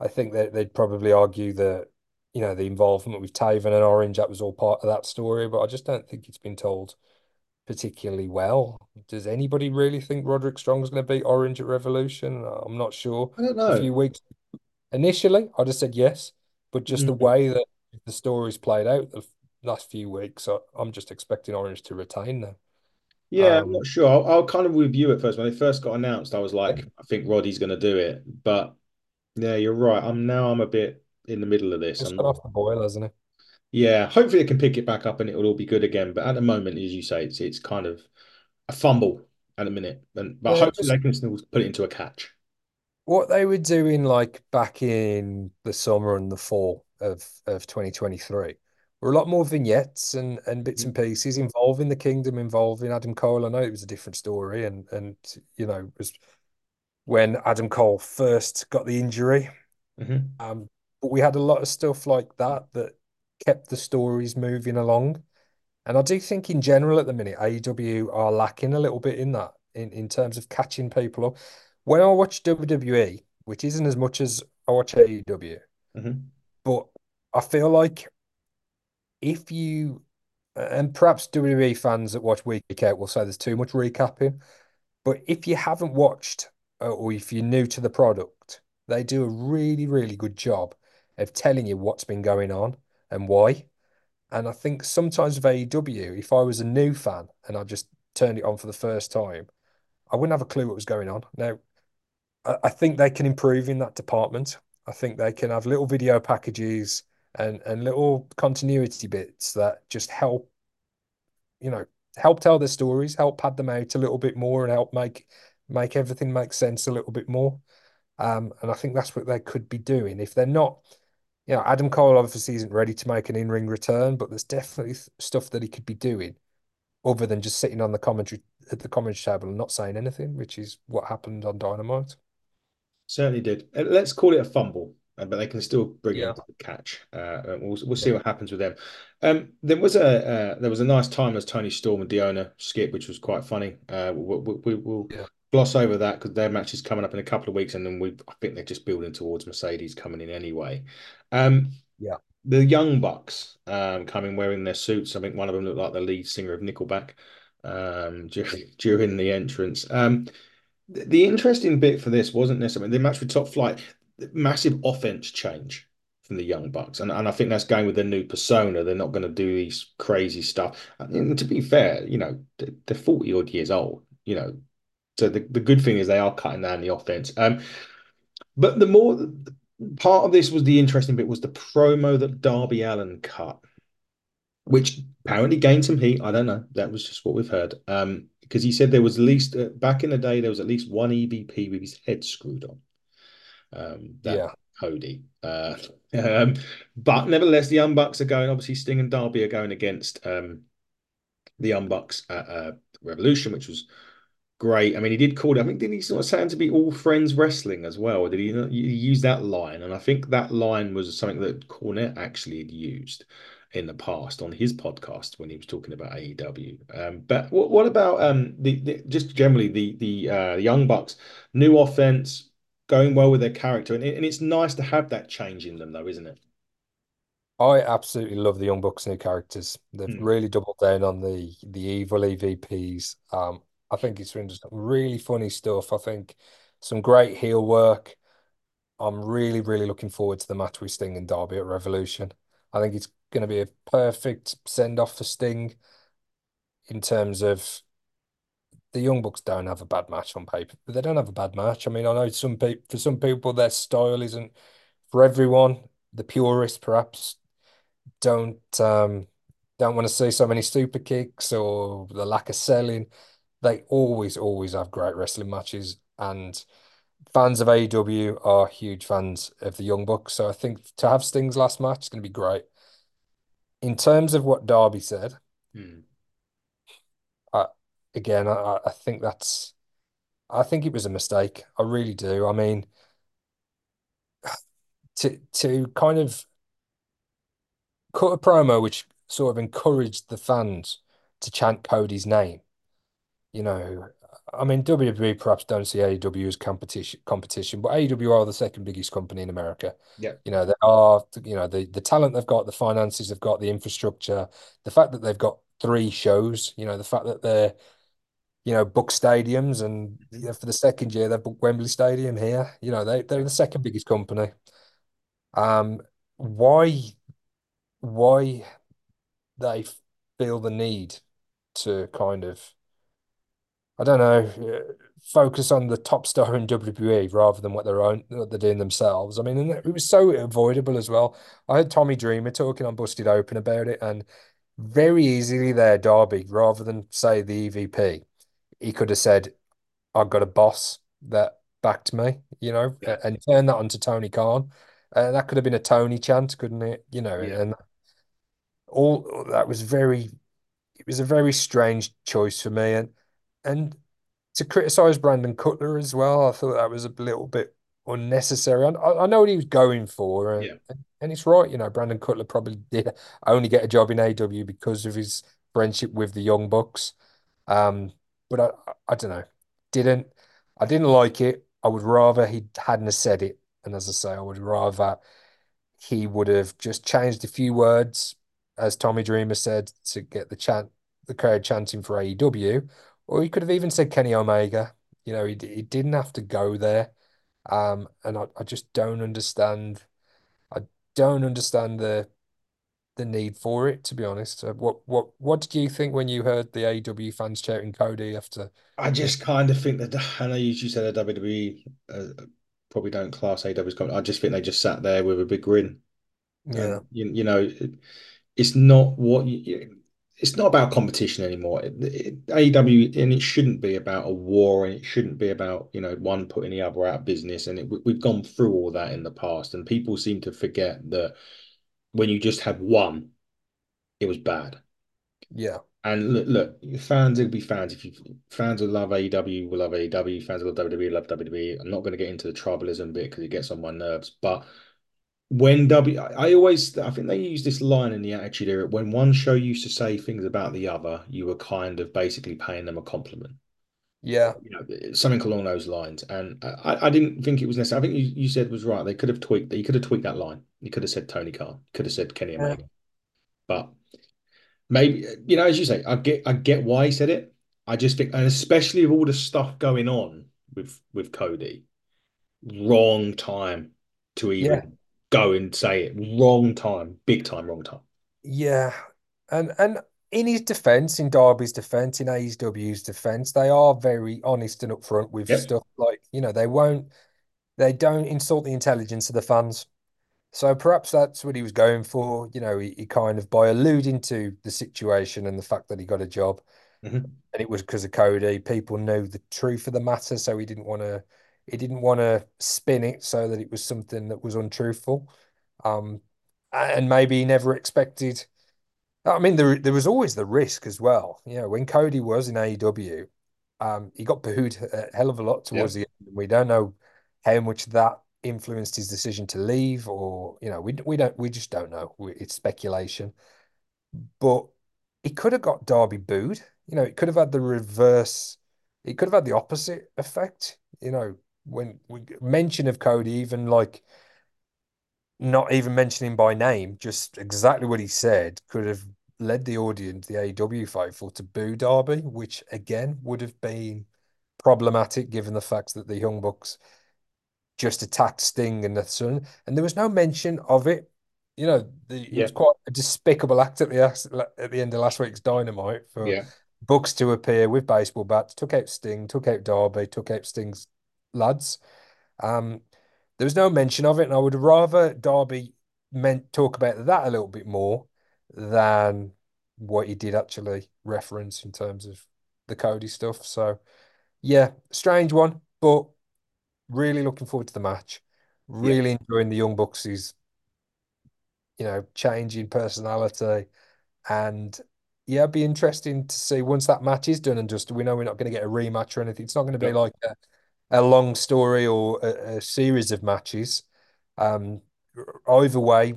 I think that they'd probably argue that, you know, the involvement with Taven and Orange, that was all part of that story, but I just don't think it's been told particularly well. Does anybody really think Roderick Strong's going to beat Orange at Revolution? I'm not sure. I don't know. A few weeks initially, I just said yes, but just the Mm, way that the story's played out the last few weeks, I, I'm just expecting Orange to retain now. Yeah, I'm Um, not sure. I'll, I'll kind of review it first. When it first got announced, I was like, I think Roddy's going to do it. But yeah, you're right. I'm now. I'm a bit in the middle of this. I'm got off the boil, hasn't he? Yeah, hopefully they can pick it back up and it will all be good again. But at the moment, as you say, it's it's kind of a fumble at the minute. And but Yeah, hopefully they can still put it into a catch. what they were doing like back in the summer and the fall of of 2023 were a lot more vignettes and and bits and pieces involving the kingdom involving Adam Cole. I know it was a different story and and you know it was when Adam Cole first got the injury. Hmm um but we had a lot of stuff like that that kept the stories moving along. And I do think in general at the minute AEW are lacking a little bit in that in in terms of catching people up. When I watch WWE, which isn't as much as I watch AEW, hmm but I feel like if you and perhaps WWE fans that watch week out will say there's too much recapping, but if you haven't watched uh, or if you're new to the product, they do a really, really good job of telling you what's been going on and why. And I think sometimes with AEW, if I was a new fan and I just turned it on for the first time, I wouldn't have a clue what was going on. Now, I, think they can improve in that department. I think they can have little video packages and and little continuity bits that just help, you know, help tell their stories, help pad them out a little bit more, and help make make everything make sense a little bit more. Um, and I think that's what they could be doing if they're not. You know, Adam Cole obviously isn't ready to make an in-ring return, but there's definitely stuff that he could be doing other than just sitting on the commentary at the commentary table and not saying anything, which is what happened on Dynamite. Certainly did. Uh, let's call it a fumble, but they can still bring it Yeah. into the catch. Uh, we'll we'll see Yeah. what happens with them. Um, there was a uh, there was a nice time as Toni Storm and Deonna skip, which was quite funny. Uh, we, we, we, will Yeah. gloss over that because their match is coming up in a couple of weeks, and then we I think they're just building towards Mercedes coming in anyway. Um, Yeah. the Young Bucks um, coming wearing their suits. I think one of them looked like the lead singer of Nickelback um, during, during the entrance. Um, the, the interesting bit for this wasn't necessarily the match with Top Flight, massive offense change from the Young Bucks, and and I think that's going with their new persona. They're not going to do these crazy stuff. And to be fair, you know, they're, 40 odd years old, you know. So the, the good thing is they are cutting down the offense. Um, but the more part of this was the interesting bit was the promo that Darby Allin cut, which apparently gained some heat. I don't know. That was just what we've heard. Um, because he said there was at least uh, back in the day there was at least one EVP with his head screwed on. Um, that Yeah. Cody. Uh, um, but nevertheless, the Young Bucks are going. Obviously, Sting and Darby are going against um the Young Bucks at uh, Revolution, which was great. I mean, he did call it. I think didn't he sort of sound to be all friends wrestling as well? Did he, not, he use that line? And I think that line was something that Cornette actually had used in the past on his podcast when he was talking about AEW. Um, but what, what about um the, the just generally the the uh, Young Bucks new offense going well with their character and, it, and it's nice to have that change in them though, isn't it? I absolutely love the Young Bucks new characters. They've Hmm. really doubled down on the the evil EVPs. Um, I think it's been just really funny stuff. I think some great heel work. I'm really, really looking forward to the match with Sting and Darby at Revolution. I think it's going to be a perfect send off for Sting in terms of the Young Bucks don't have a bad match on paper, but they don't have a bad match. I mean, I know some people for some people their style isn't for everyone. The purists perhaps don't um don't want to see so many super kicks or the lack of selling. They always, always have great wrestling matches, and fans of AEW are huge fans of the Young Bucks. So I think to have Sting's last match is going to be great. In terms of what Darby said, Hmm. Again, I, I think that's I think it was a mistake. I really do. I mean, to to kind of cut a promo which sort of encouraged the fans to chant Cody's name. You know, I mean, WWE perhaps don't see AEW as competition competition, but AEW are the second biggest company in America. Yeah. You know, they are, you know, the the talent they've got, the finances they've got, the infrastructure, the fact that they've got three shows, you know, the fact that they're, you know, book stadiums and you know, for the second year they've booked Wembley Stadium here. You know, they they're the second biggest company. Um, why why they feel the need to kind of I don't know, uh, focus on the top star in WWE rather than what they're own what they're doing themselves. I mean, and it was so avoidable as well. I heard Tommy Dreamer talking on Busted Open about it, and very easily there, Darby, rather than say the EVP, he could have said, "I've got a boss that backed me," you know, Yeah. and turn that onto Tony Khan. And that could have been a Tony chant, couldn't it? You know, Yeah. and all that was very it was a very strange choice for me. And and to criticize Brandon Cutler as well, I thought that was a little bit unnecessary. I, I know what he was going for, and, Yeah. and it's right. You know, Brandon Cutler probably did only get a job in AW because of his friendship with the Young Bucks. Um, but I, I don't know. Didn't I didn't like it. I would rather he hadn't said it. And as I say, I would rather he would have just changed a few words, as Tommy Dreamer said, to get the chant, the crowd chanting for AEW, or he could have even said Kenny Omega. You know, he he didn't have to go there. Um, and I, I just don't understand. I don't understand the the need for it, to be honest. Uh, what what what did you think when you heard the AEW fans shouting Cody after? I just kind of think that I know you, said that WWE uh, probably don't class AEW as company. I just think they just sat there with a big grin. Yeah, And you, you know, it, it's not what you, it's not about competition anymore. It, it, AEW and it shouldn't be about a war and it shouldn't be about you know one putting the other out of business. And it, we've gone through all that in the past, and people seem to forget that when you just had one, it was bad. Yeah. And look, look, fans will be fans. If you fans will love AEW, will love AEW. Fans will love WWE, love WWE. I'm not going to get into the tribalism bit because it gets on my nerves. But when W, I always, I think they use this line in the Attitude Era. When one show used to say things about the other, you were kind of basically paying them a compliment. Yeah. You know, something along those lines. And I, I didn't think it was necessary. I think you, you said was right. They could have tweaked. You could have tweaked that line. You could have said Tony Khan. Could have said Kenny Omega. But maybe you know, as you say, I get I get why he said it. I just think, and especially with all the stuff going on with with Cody, wrong time to even Yeah. go and say it. Wrong time, big time, wrong time. Yeah. And and in his defense, in Darby's defense, in AEW's defense, they are very honest and upfront with Yep. stuff like, you know, they won't they don't insult the intelligence of the fans. So perhaps that's what he was going for. You know, he, he kind of by alluding to the situation and the fact that he got a job, Mhm. and it was because of Cody, people knew the truth of the matter, so he didn't want to he didn't want to spin it so that it was something that was untruthful. Um, and maybe he never expected. I mean, there there was always the risk as well. You know, when Cody was in AEW, um, he got booed a hell of a lot towards Yep. the end. We don't know how much that influenced his decision to leave, or you know, we we don't we just don't know. We- It's speculation, but he could have got Darby booed. You know, it could have had the reverse. It could have had the opposite effect. You know, when we mention of Cody, even like not even mentioning by name, just exactly what he said could have led the audience, the AEW faithful, to boo Darby, which again would have been problematic given the fact that the Young Bucks just attacked Sting and the son, and there was no mention of it. You know, the, it was quite a despicable act at the at the end of last week's Dynamite for Yeah. Bucks to appear with baseball bats, took out Sting, took out Darby, took out Sting's lads. Um, there was no mention of it, and I would rather Darby meant talk about that a little bit more than what he did actually reference in terms of the Cody stuff. So yeah, strange one, but really looking forward to the match. Yeah. Really enjoying the Young Bucks' you know, changing personality. And yeah, it'd be interesting to see once that match is done and dusted. We know we're not going to get a rematch or anything. It's not going to be Yep. like a, a long story or a, a series of matches. Um, either way,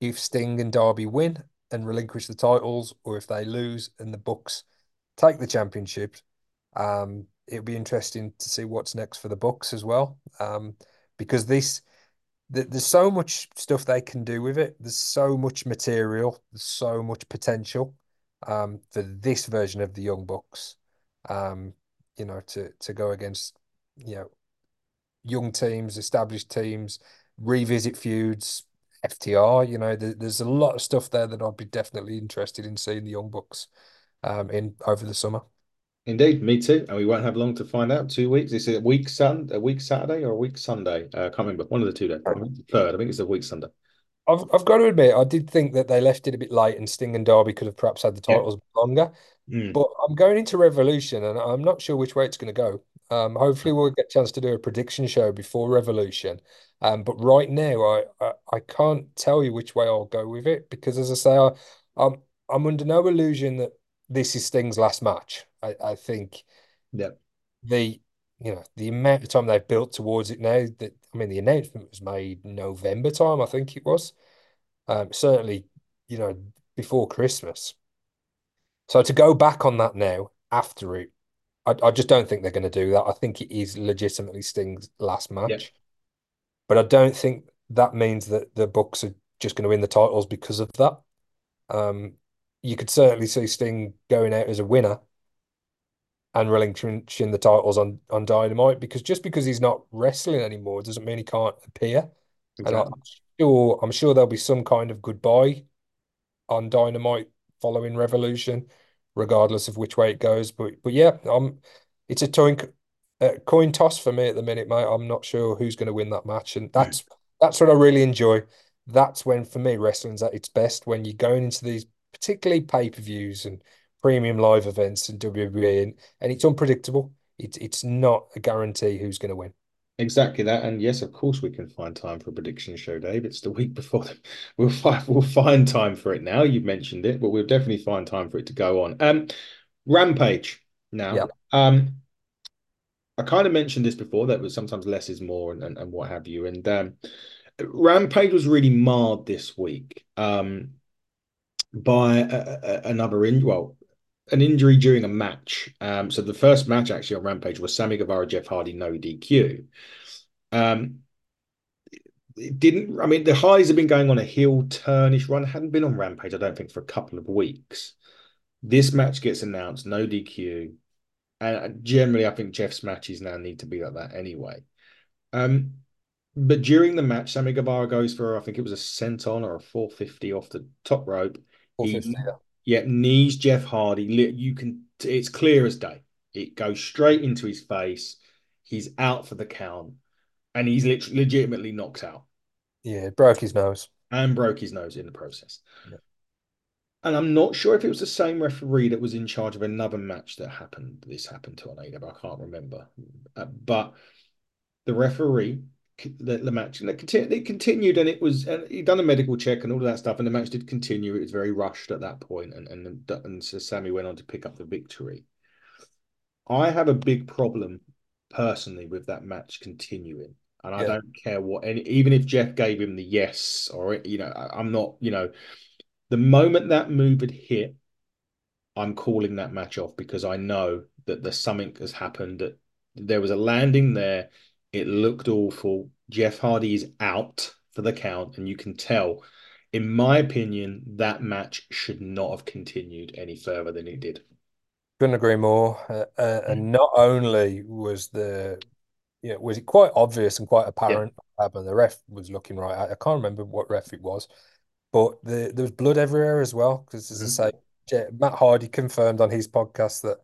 if Sting and Darby win and relinquish the titles, or if they lose and the Bucks take the championship, um, it'll be interesting to see what's next for the Bucks as well. Um, because this th- there's so much stuff they can do with it. There's so much material, there's so much potential um, for this version of the Young Bucks. Um, you know, to to go against you know young teams, established teams, revisit feuds, FTR. You know, there, there's a lot of stuff there that I'd be definitely interested in seeing the Young Bucks um, in over the summer. Indeed, me too. And we won't have long to find out. Two weeks. Is it a week sun, a week Saturday or a week Sunday? Uh, I can't remember. One of the two days. I think it's third. I think it's a week Sunday. I've I've got to admit, I did think that they left it a bit late, and Sting and Darby could have perhaps had the Yeah. titles longer. Mm. But I'm going into Revolution, and I'm not sure which way it's going to go. Um, hopefully, we'll get a chance to do a prediction show before Revolution. Um, but right now, I, I I can't tell you which way I'll go with it because, as I say, I, I'm I'm under no illusion that this is Sting's last match. I, I think Yeah. the you know the amount of time they've built towards it now. That I mean, the announcement was made November time, I think it was. Um, certainly, you know, before Christmas. So to go back on that now after it, I, I just don't think they're going to do that. I think it is legitimately Sting's last Yeah. match, but I don't think that means that the Bucks are just going to win the titles because of that. Um, you could certainly see Sting going out as a winner and relinquishing the titles on on Dynamite because just because he's not wrestling anymore doesn't mean he can't appear. And I'm sure I'm sure there'll be some kind of goodbye on Dynamite following Revolution, regardless of which way it goes. But but yeah, um, it's a coin uh, coin toss for me at the minute, mate. I'm not sure who's going to win that match, and that's that's what I really enjoy. That's when, for me, wrestling's at its best when you're going into these particularly pay-per-views and premium live events and WWE, and, and it's unpredictable. It's it's not a guarantee who's going to win. Exactly that, and yes, of course we can find time for a prediction show, Dave. It's the week before. The, we'll find we'll find time for it now. You've mentioned it, but we'll definitely find time for it to go on. Um, Rampage now. Yeah. Um, I kind of mentioned this before that was sometimes less is more and, and, and what have you. And um, Rampage was really marred this week um, by a, a, another in well an injury during a match. Um, so the first match actually on Rampage was Sammy Guevara, Jeff Hardy, no DQ. Um, it didn't. I mean, the highs have been going on a heel turnish run. Hadn't been on Rampage, I don't think, for a couple of weeks. This match gets announced, no DQ, and generally, I think Jeff's matches now need to be like that anyway. Um, but during the match, Sammy Guevara goes for I think it was a senton or a 450 off the top rope. 450, he, yeah, knees Jeff Hardy. You can, it's clear as day. It goes straight into his face. He's out for the count, and he's literally legitimately knocked out. Yeah, broke his nose and broke his nose in the process. Yeah. And I'm not sure if it was the same referee that was in charge of another match that happened. This happened to on AW. I can't remember, uh, but the referee the, the match and it continued, it continued and it was and he'd done a medical check and all of that stuff and the match did continue it was very rushed at that point and and and so Sammy went on to pick up the victory I have a big problem personally with that match continuing and I yeah. don't care what any even if Jeff gave him the yes or you know I, I'm not you know the moment that move had hit I'm calling that match off because I know that there's something has happened that there was a landing there it looked awful. Jeff Hardy is out for the count, and you can tell, in my opinion, that match should not have continued any further than it did. Couldn't agree more. Uh, uh, and not only was the, you know, was it quite obvious and quite apparent yeah. happened. The ref was looking right. I, I, can't remember what ref it was, but the, there was blood everywhere as well. Because as mm-hmm. I say, Matt Hardy confirmed on his podcast that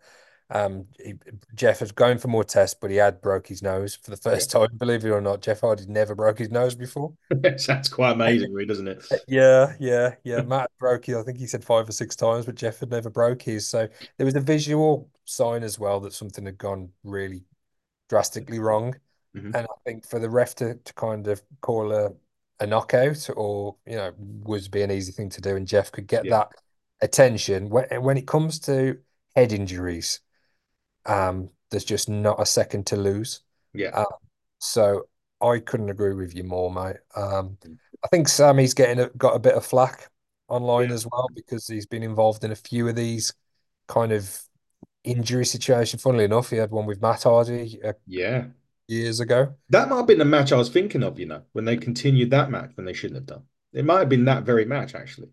um, he, Jeff was going for more tests, but he had broke his nose for the first yeah. time. Believe it or not, Jeff Hardy never broke his nose before. Sounds quite amazing, really, doesn't it? Yeah, yeah, yeah. Matt broke his. I think he said five or six times, but Jeff had never broke his. So there was a visual sign as well that something had gone really drastically wrong. Mm-hmm. And I think for the ref to, to kind of call a a knockout or you know would be an easy thing to do, and Jeff could get yeah. that attention when when it comes to head injuries um, there's just not a second to lose. Yeah. Um, so I couldn't agree with you more, mate. Um, I think Sammy's getting a, got a bit of flack online yeah. as well because he's been involved in a few of these kind of injury situations. Funnily enough, he had one with Matt Hardy. Uh, yeah. Years ago. That might have been the match I was thinking of, you know, when they continued that match when they shouldn't have done. It might have been that very match, actually.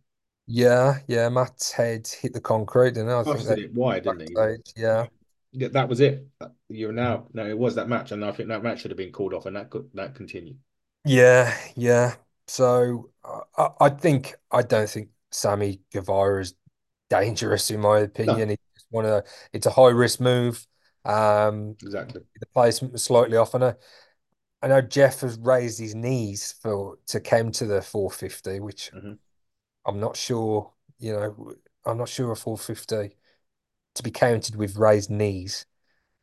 Yeah, yeah. Matt's head hit the concrete, didn't it? I think it wide, didn't he? Yeah, that was it. You're now no, it was that match, and I think that match should have been called off, and that could that continued. Yeah, yeah. So I, I think I don't think Sammy Guevara is dangerous in my opinion. No. It's one of it's a high risk move. Um, exactly. The placement was slightly off, and I, I know Jeff has raised his knees for to come to the 450, which mm-hmm. I'm not sure. You know, I'm not sure a 450 to be counted with raised knees,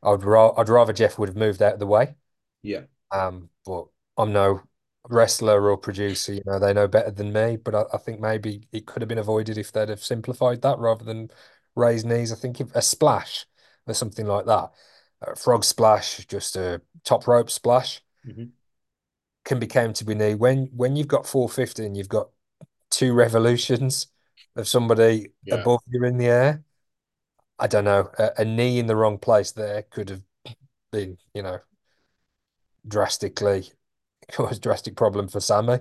I'd ra- I'd rather Jeff would have moved out of the way. Yeah. Um, but I'm no wrestler or producer. You know, they know better than me. But I, I think maybe it could have been avoided if they'd have simplified that rather than raised knees. I think if a splash or something like that, a frog splash, just a top rope splash, mm-hmm. can be counted with knee. When when you've got 450 and you've got two revolutions of somebody yeah. above you in the air I don't know, a, a, knee in the wrong place there could have been, you know, drastically caused drastic problem for Sammy.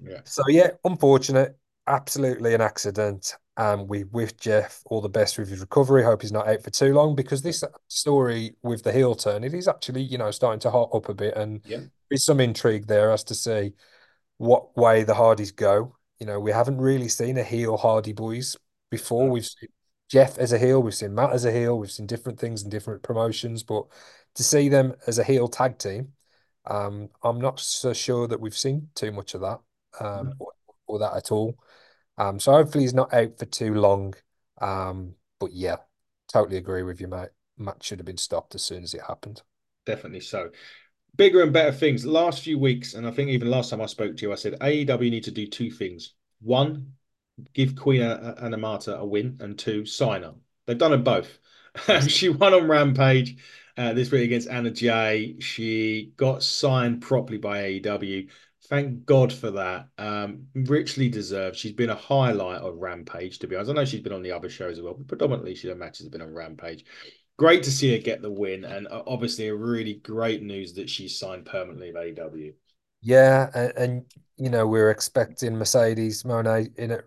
Yeah. So yeah, unfortunate, absolutely an accident. And we wish Jeff all the best with his recovery. Hope he's not out for too long because this story with the heel turn, it is actually, you know, starting to hot up a bit and yeah. there's some intrigue there as to see what way the Hardys go. You know, we haven't really seen a heel Hardy boys before. We've seen Jeff as a heel, we've seen Matt as a heel, we've seen different things in different promotions, but to see them as a heel tag team, um, I'm not so sure that we've seen too much of that um, or, or, that at all. Um, so hopefully he's not out for too long. Um, but yeah, totally agree with you, mate. Match should have been stopped as soon as it happened. Definitely so. Bigger and better things. Last few weeks, and I think even last time I spoke to you, I said AEW need to do two things. One, give Queen Aminata a win, and two, sign her. They've done it both. She won on Rampage uh, this week against Anna Jay. She got signed properly by AEW. Thank God for that. Um, richly deserved. She's been a highlight of Rampage, to be honest. I know she's been on the other shows as well, but predominantly she, her matches have been on Rampage. Great to see her get the win, and uh, obviously a really great news that she's signed permanently with AEW. Yeah, and, and you know we're expecting Mercedes Moné in at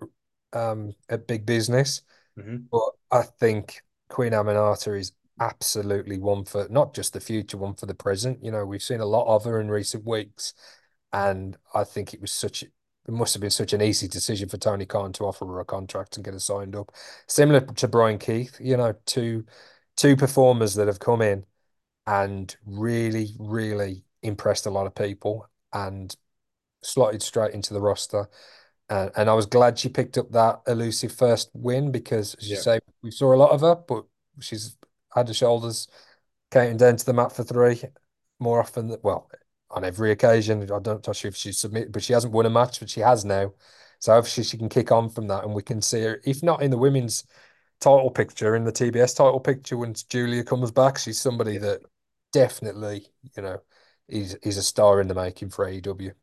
um at big business, hmm but I think Queen Aminata is absolutely one for not just the future, one for the present. You know, we've seen a lot of her in recent weeks, and I think it was such it must have been such an easy decision for Tony Khan to offer her a contract and get her signed up. Similar to Bryan Keith, you know, two two performers that have come in and really, really impressed a lot of people and slotted straight into the roster. And, and I was glad she picked up that elusive first win because, as you Yeah, say, we saw a lot of her, but she's had her shoulders counting down to the mat for three more often than, well, on every occasion. I don't know if she's submitted, but she hasn't won a match, but she has now. So obviously she can kick on from that and we can see her, if not in the women's title picture, in the TBS title picture once Julia comes back, she's somebody that definitely, you know, is is a star in the making for AEW.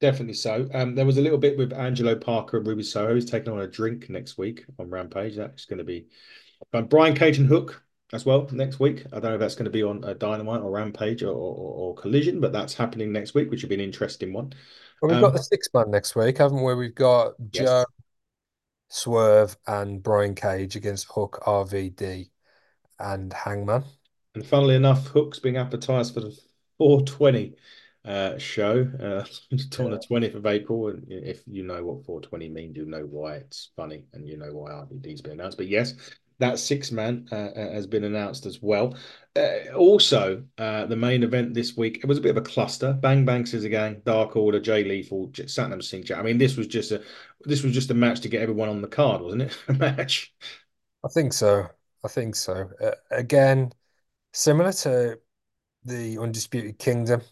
Definitely so. Um, there was a little bit with Angelo Parker and Ruby Soho. He's taking on a drink next week on Rampage. That's going to be but Brian Cage and Hook as well next week. I don't know if that's going to be on a Dynamite or Rampage or, or, or Collision, but that's happening next week, which would be an interesting one. Well, we've got Um, the six man next week, haven't we? We've got Joe, yes. Swerve, and Brian Cage against Hook, RVD, and Hangman. And funnily enough, Hook's being advertised for the 420 uh, show uh, on the Yeah. 20th of April. And if you know what 420 means, you know why it's funny and you know why RVD's been announced. But yes, that six man uh, uh, has been announced as well. Uh, also, uh, the main event this week, it was a bit of a cluster. Bang Bang Scissor Gang, Dark Order, Jay Lethal, Satnam Singh. I mean, this was just a this was just a match to get everyone on the card, wasn't it? A match. I think so. I think so. Uh, again, similar to the Undisputed Kingdom,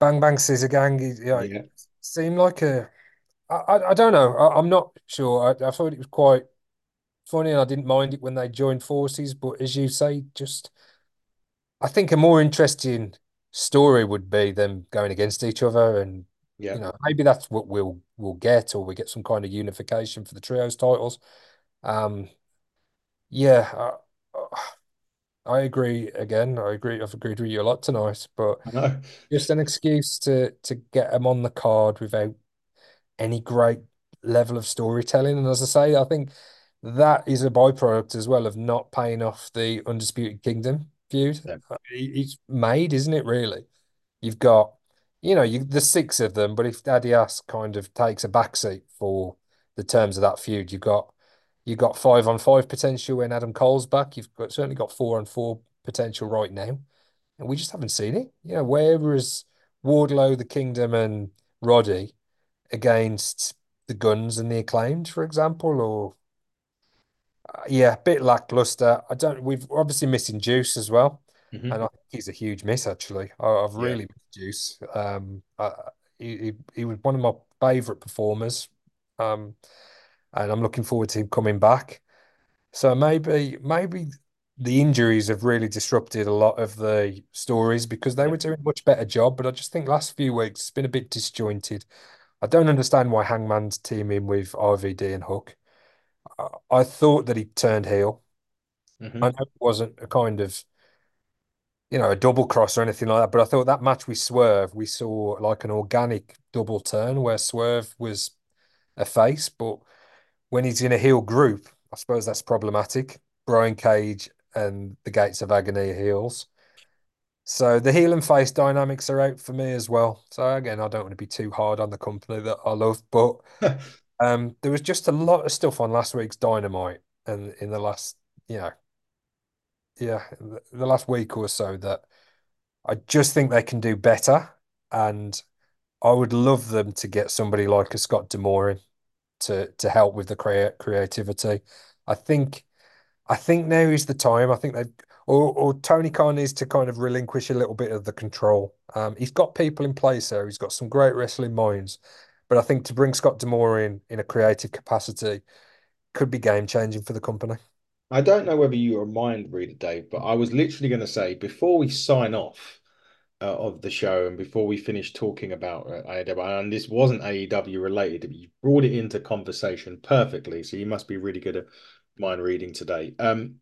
Bang Bang Scissor Gang, you know, Yeah. seemed like a. I, I, I don't know. I, I'm not sure. I, I thought it was quite funny, and I didn't mind it when they joined forces. But as you say, just I think a more interesting story would be them going against each other, and Yeah. you know maybe that's what we'll we'll get, or we get some kind of unification for the trios titles. Um, yeah, I agree. Again, I agree. I've agreed with you a lot tonight, but just an excuse to to get them on the card without any great level of storytelling. And as I say, I think that is a byproduct as well of not paying off the Undisputed Kingdom feud. Yeah. It's made, isn't it, really? You've got, you know, you the six of them, but if Daddy Ass kind of takes a backseat for the terms of that feud, you've got you've got five on five potential when Adam Cole's back. You've got certainly got four on four potential right now. And we just haven't seen it. You know, whereas Wardlow, the Kingdom, and Roddy against the Guns and the Acclaimed, for example, or uh, yeah, a bit lackluster. I don't. We've obviously missing Juice as well, and I think he's a huge miss. Actually, I, I've Yeah. really missed Juice. Um, I, he, he he was one of my favorite performers. Um, and I'm looking forward to him coming back. So maybe maybe the injuries have really disrupted a lot of the stories because they were doing a much better job. But I just think last few weeks it's been a bit disjointed. I don't understand why Hangman's teaming with RVD and Hook. I, I thought that he turned heel. I hmm know it wasn't a kind of, you know, a double cross or anything like that, but I thought that match with Swerve, we saw like an organic double turn where Swerve was a face, but when he's in a heel group, I suppose that's problematic. Brian Cage and the Gates of Agony heels. So the heel and face dynamics are out for me as well. So again, I don't want to be too hard on the company that I love, but um, there was just a lot of stuff on last week's Dynamite and in the last, you know, yeah, the the last week or so that I just think they can do better. And I would love them to get somebody like a Scott D'Amore in. To to help with the crea creativity. I think I think now is the time. I think they or or Tony Khan needs to kind of relinquish a little bit of the control. Um, he's got people in place there. He's got some great wrestling minds, but I think to bring Scott D'Amore in in a creative capacity could be game changing for the company. I don't know whether you are a mind reader, Dave, but I was literally going to say before we sign off uh, of the show and before we finish talking about uh, AEW, and this wasn't AEW related, but you brought it into conversation perfectly. So you must be really good at mind reading today. Um,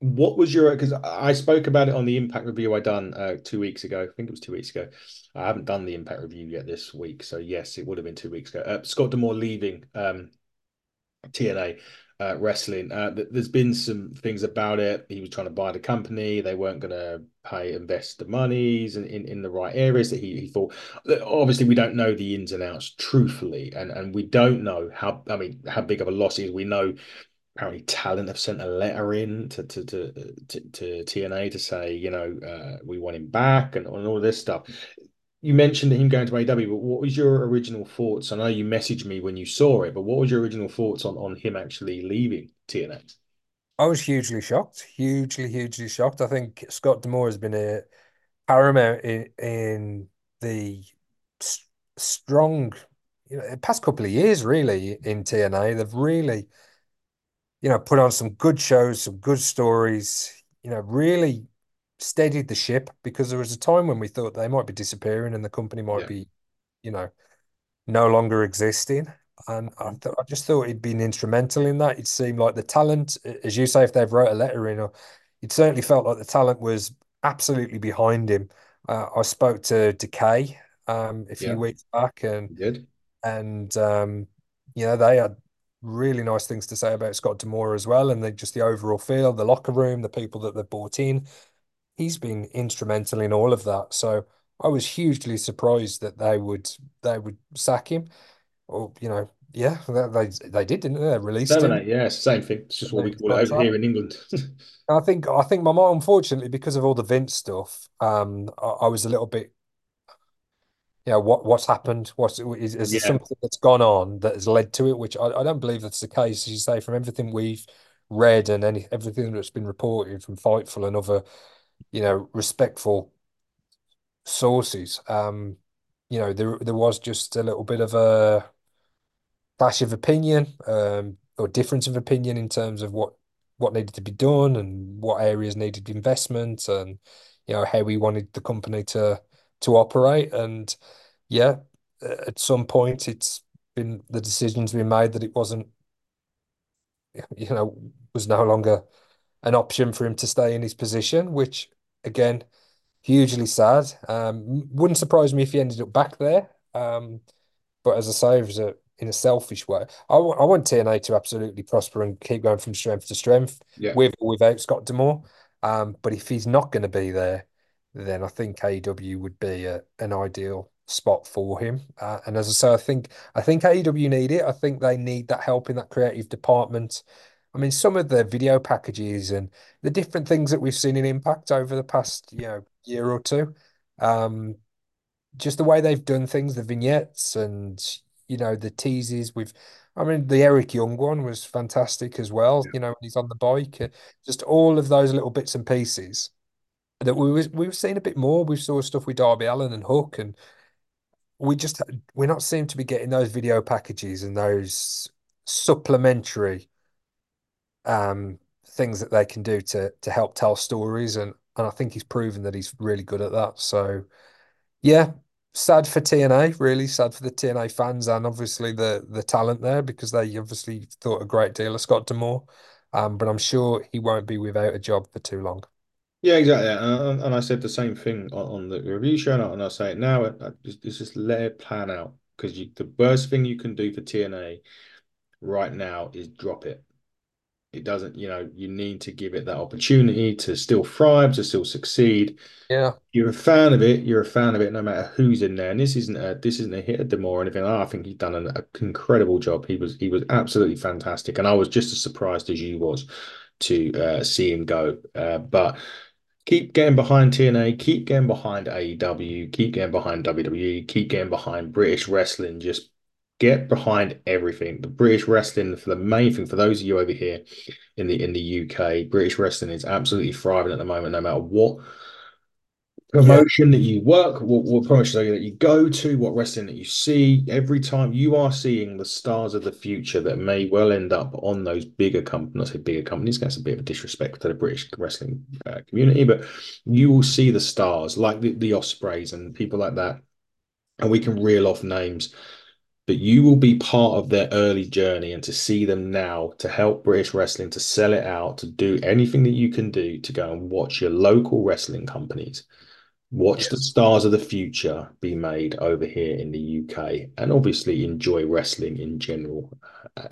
what was your because I spoke about it on the impact review I done uh, two weeks ago. I think it was two weeks ago. I haven't done the impact review yet this week, so yes, it would have been two weeks ago. Uh, Scott D'Amore leaving um, TNA uh, wrestling. Uh, there's been some things about it. He was trying to buy the company. They weren't going to pay invest the monies in, in, in the right areas that he, he thought. Obviously, we don't know the ins and outs truthfully, and and we don't know how. I mean, how big of a loss is. We know apparently talent have sent a letter in to to to, to, to TNA to say you know uh, we want him back and, and all this stuff you mentioned him going to AW, but what was your original thoughts? I know you messaged me when you saw it, but what was your original thoughts on on him actually leaving TNA? I was hugely shocked, hugely, hugely shocked. I think Scott D'Amore has been a paramount in, in the st strong, you know, past couple of years, really, in TNA. They've really, you know, put on some good shows, some good stories, you know, really steadied the ship because there was a time when we thought they might be disappearing and the company might Yeah. be, you know, no longer existing. And I, th I just thought he'd been instrumental in that. It seemed like the talent, as you say, if they've wrote a letter in, or it certainly felt like the talent was absolutely behind him. Uh, I spoke to Decay um, a few Yeah, weeks back, and and um, you know they had really nice things to say about Scott D'Amore as well, and they, just the overall feel, the locker room, the people that they brought in he's been instrumental in all of that. So I was hugely surprised that they would they would sack him. Or you know, yeah, they they did, didn't they? They released him. Terminate, yeah, same thing. It's just what we call it over here in England. I think I think my mom, unfortunately, because of all the Vince stuff, um, I, I was a little bit, you know, what what's happened? What's is, is there Yeah, something that's gone on that has led to it? Which I, I don't believe that's the case. As you say, from everything we've read and any everything that's been reported from Fightful and other, you know, respectful sources. Um, you know, there there was just a little bit of a clash of opinion, um, or difference of opinion in terms of what what needed to be done and what areas needed investment and you know how we wanted the company to to operate. And yeah, at some point it's been the decisions we made that it wasn't, you know, was no longer an option for him to stay in his position, which again hugely sad. Um, wouldn't surprise me if he ended up back there. Um, but as I say, it was a, in a selfish way, I want I want TNA to absolutely prosper and keep going from strength to strength yeah. with or without Scott D'Amore. Um, but if he's not going to be there, then I think AEW would be a, an ideal spot for him. Uh, and as I say, I think I think AEW need it. I think they need that help in that creative department. I mean, some of the video packages and the different things that we've seen in Impact over the past, you know, year or two. Um, just the way they've done things, the vignettes and you know the teases with. I mean, the Eric Young one was fantastic as well. You know, when he's on the bike, just all of those little bits and pieces that we was we've seen a bit more. We saw stuff with Darby Allin and Hook, and we just we're not seem to be getting those video packages and those supplementary um things that they can do to to help tell stories and and I think he's proven that he's really good at that. So yeah, sad for TNA, really sad for the TNA fans and obviously the the talent there because they obviously thought a great deal of Scott D'Amore. Um, but I'm sure he won't be without a job for too long. Yeah, exactly. And, and I said the same thing on, on the review show, and I say it now. Just, it's just let it plan out because the worst thing you can do for TNA right now is drop it. It doesn't, you know, you need to give it that opportunity to still thrive, to still succeed. Yeah, You're a fan of it. You're a fan of it, no matter who's in there. And this isn't a this isn't a hit at D'Amore or anything. I think he's done an, an incredible job. He was he was absolutely fantastic, and I was just as surprised as you was to uh, see him go. Uh, but keep getting behind TNA, keep getting behind AEW, keep getting behind WWE, keep getting behind British wrestling. Just get behind everything. The British wrestling, for the main thing, for those of you over here in the in the UK, British wrestling is absolutely thriving at the moment, no matter what promotion yeah. that you work, what, what promotion that you go to, what wrestling that you see, every time you are seeing the stars of the future that may well end up on those bigger companies, not say bigger companies, that's a bit of a disrespect to the British wrestling uh, community, but you will see the stars like the, the Ospreays and people like that. And we can reel off names but you will be part of their early journey and to see them now to help British wrestling to sell it out to do anything that you can do to go and watch your local wrestling companies watch yes. the stars of the future be made over here in the UK, and obviously enjoy wrestling in general. Uh.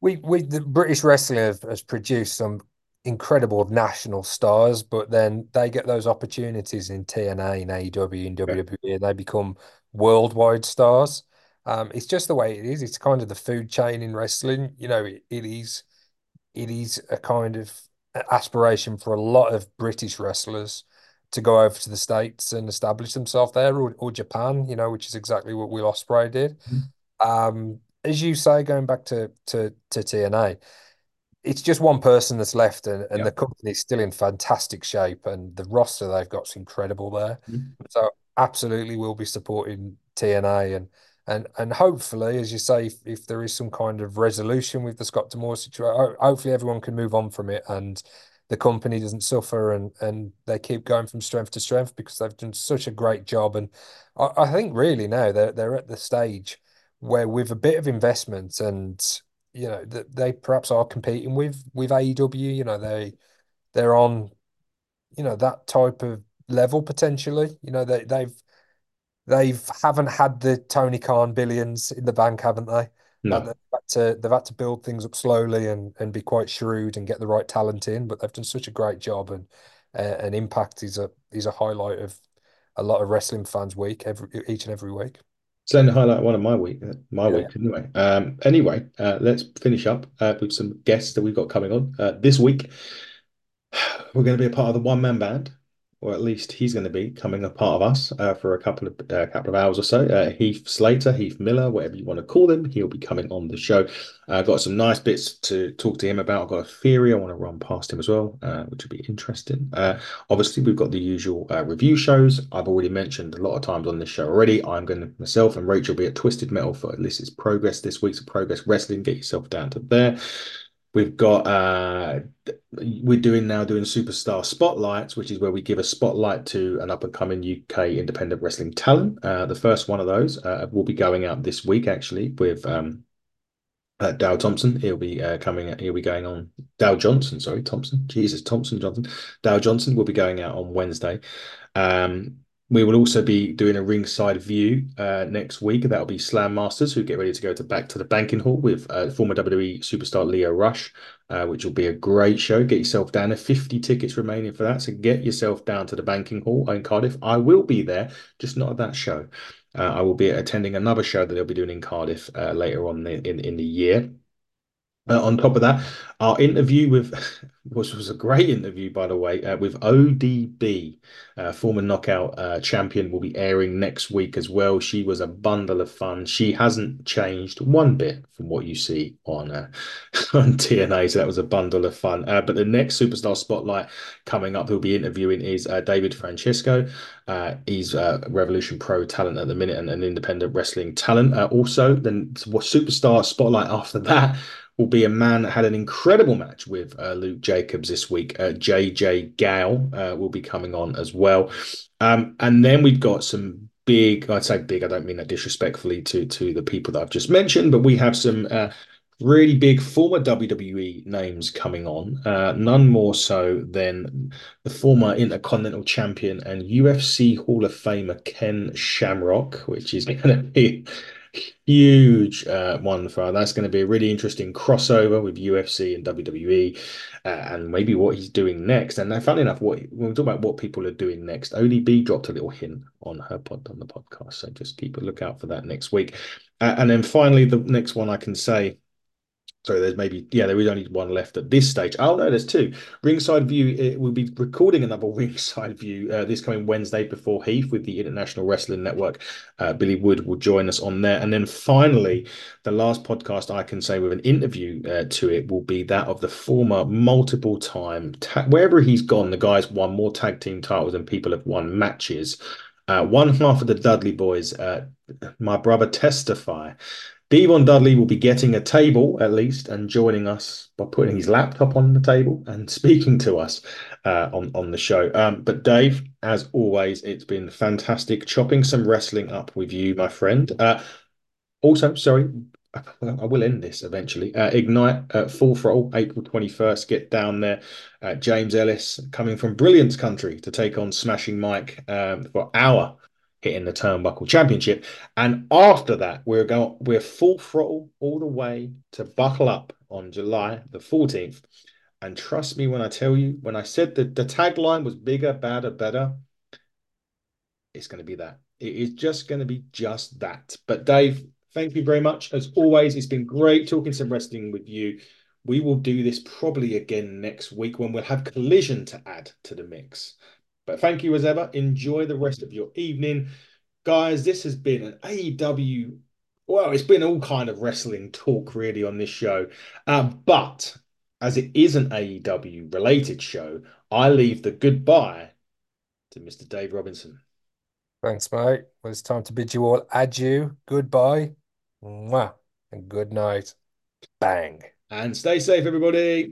We we the British wrestling have, has produced some incredible national stars, but then they get those opportunities in TNA and AEW and WWE, yeah. and they become worldwide stars. Um, it's just the way it is. It's kind of the food chain in wrestling. You know, it, it is it is a kind of aspiration for a lot of British wrestlers to go over to the States and establish themselves there or, or Japan, you know, which is exactly what Will Ospreay did. Mm-hmm. Um, as you say, going back to to to TNA, it's just one person that's left, and, and yep. the company's still in fantastic shape, and the roster they've got is incredible there. Mm-hmm. So absolutely, we'll be supporting TNA, and and and hopefully, as you say, if, if there is some kind of resolution with the Scott D'Amore situation, hopefully everyone can move on from it and the company doesn't suffer and and they keep going from strength to strength because they've done such a great job. And I, I think really now they're they're at the stage where with a bit of investment and you know that they perhaps are competing with with AEW. You know they they're on you know that type of level potentially. You know they they've they've haven't had the Tony Khan billions in the bank, haven't they? No. they've had to they've had to build things up slowly and and be quite shrewd and get the right talent in. But they've done such a great job, and uh, an impact is a is a highlight of a lot of wrestling fans' week every each and every week. Certainly highlight one of my week, uh, my yeah. week anyway. Um, anyway, uh, let's finish up uh, with some guests that we've got coming on uh, this week. We're going to be a part of the one man band or at least he's going to be coming a part of us uh, for a couple of uh, couple of hours or so. Uh, Heath Slater, Heath Miller, whatever you want to call him, he'll be coming on the show. I've uh, got some nice bits to talk to him about. I've got a theory I want to run past him as well, uh, which would be interesting. Uh, obviously, we've got the usual review shows. I've already mentioned a lot of times on this show already. I'm going to myself and Rachel be at Twisted Metal for it's progress this week's progress wrestling. Get yourself down to there. We've got uh we're doing now doing superstar spotlights, which is where we give a spotlight to an up and coming UK independent wrestling talent. Uh, the first one of those uh, will be going out this week actually with um uh, Dow Thompson. He'll be uh, coming. He'll be going on Dow Johnson. Sorry, Thompson. Jesus, Thompson Johnson. Dow Johnson will be going out on Wednesday. Um, we will also be doing a ringside view uh, next week. That'll be Slam Masters, who get ready to go to back to the banking hall with uh, former WWE superstar Leo Rush, uh, which will be a great show. Get yourself down there. 50 tickets remaining for that. So get yourself down to the banking hall in Cardiff. I will be there, just not at that show. Uh, I will be attending another show that they'll be doing in Cardiff uh, later on in, in, in the year. Uh, on top of that, our interview with, which was a great interview, by the way, uh, with ODB, uh, former knockout uh, champion, will be airing next week as well. She was a bundle of fun. She hasn't changed one bit from what you see on uh, on TNA, so that was a bundle of fun. Uh, but the next superstar spotlight coming up, who'll be interviewing is David Francisco. he's a Revolution Pro talent at the minute and an independent wrestling talent. also, then superstar spotlight after that will be a man that had an incredible match with uh, Luke Jacobs this week. Uh, JJ Gale uh, will be coming on as well. Um, and then we've got some big, I'd say big, I don't mean that disrespectfully to, to the people that I've just mentioned, but we have some uh, really big former WWE names coming on. Uh, none more so than the former Intercontinental Champion and UFC Hall of Famer Ken Shamrock, which is going to be huge uh, one for that's going to be a really interesting crossover with UFC and WWE, uh, and maybe what he's doing next. And funny enough, what when we talk about what people are doing next, ODB dropped a little hint on her pod on the podcast, so just keep a lookout for that next week. Uh, and then finally, the next one I can say Sorry, there's maybe yeah, there is only one left at this stage. Oh no, there's two. Ringside View. It will be recording another Ringside View uh, this coming Wednesday before Heath with the International Wrestling Network. Uh, Billy Wood will join us on there, and then finally, the last podcast I can say with an interview uh, to it will be that of the former multiple time wherever he's gone. The guy's won more tag team titles than people have won matches. Uh, one half of the Dudley boys, uh, my brother Testify. D-Von Dudley will be getting a table at least and joining us by putting his laptop on the table and speaking to us uh, on on the show. Um, but Dave, as always, it's been fantastic chopping some wrestling up with you, my friend. Uh, also, sorry, I will end this eventually. Uh, Ignite uh, Full Throttle, April 21st. Get down there. Uh, James Ellis coming from Brilliance Country to take on Smashing Mike um, for our hitting the Turnbuckle Championship. And after that, we're going we're full throttle all the way to Buckle Up on July the 14th. And trust me when I tell you, when I said that the tagline was bigger, badder, better, it's going to be that. It is just going to be just that. But Dave, thank you very much. As always, it's been great talking some wrestling with you. We will do this probably again next week when we'll have collision to add to the mix. But thank you as ever. Enjoy the rest of your evening. Guys, this has been an AEW. Well, it's been all kind of wrestling talk really on this show. Uh, but as it is an AEW related show, I leave the goodbye to Mr. Dave Robinson. Thanks, mate. Well, it's time to bid you all adieu, goodbye, mwah, and good night. Bang. And stay safe, everybody.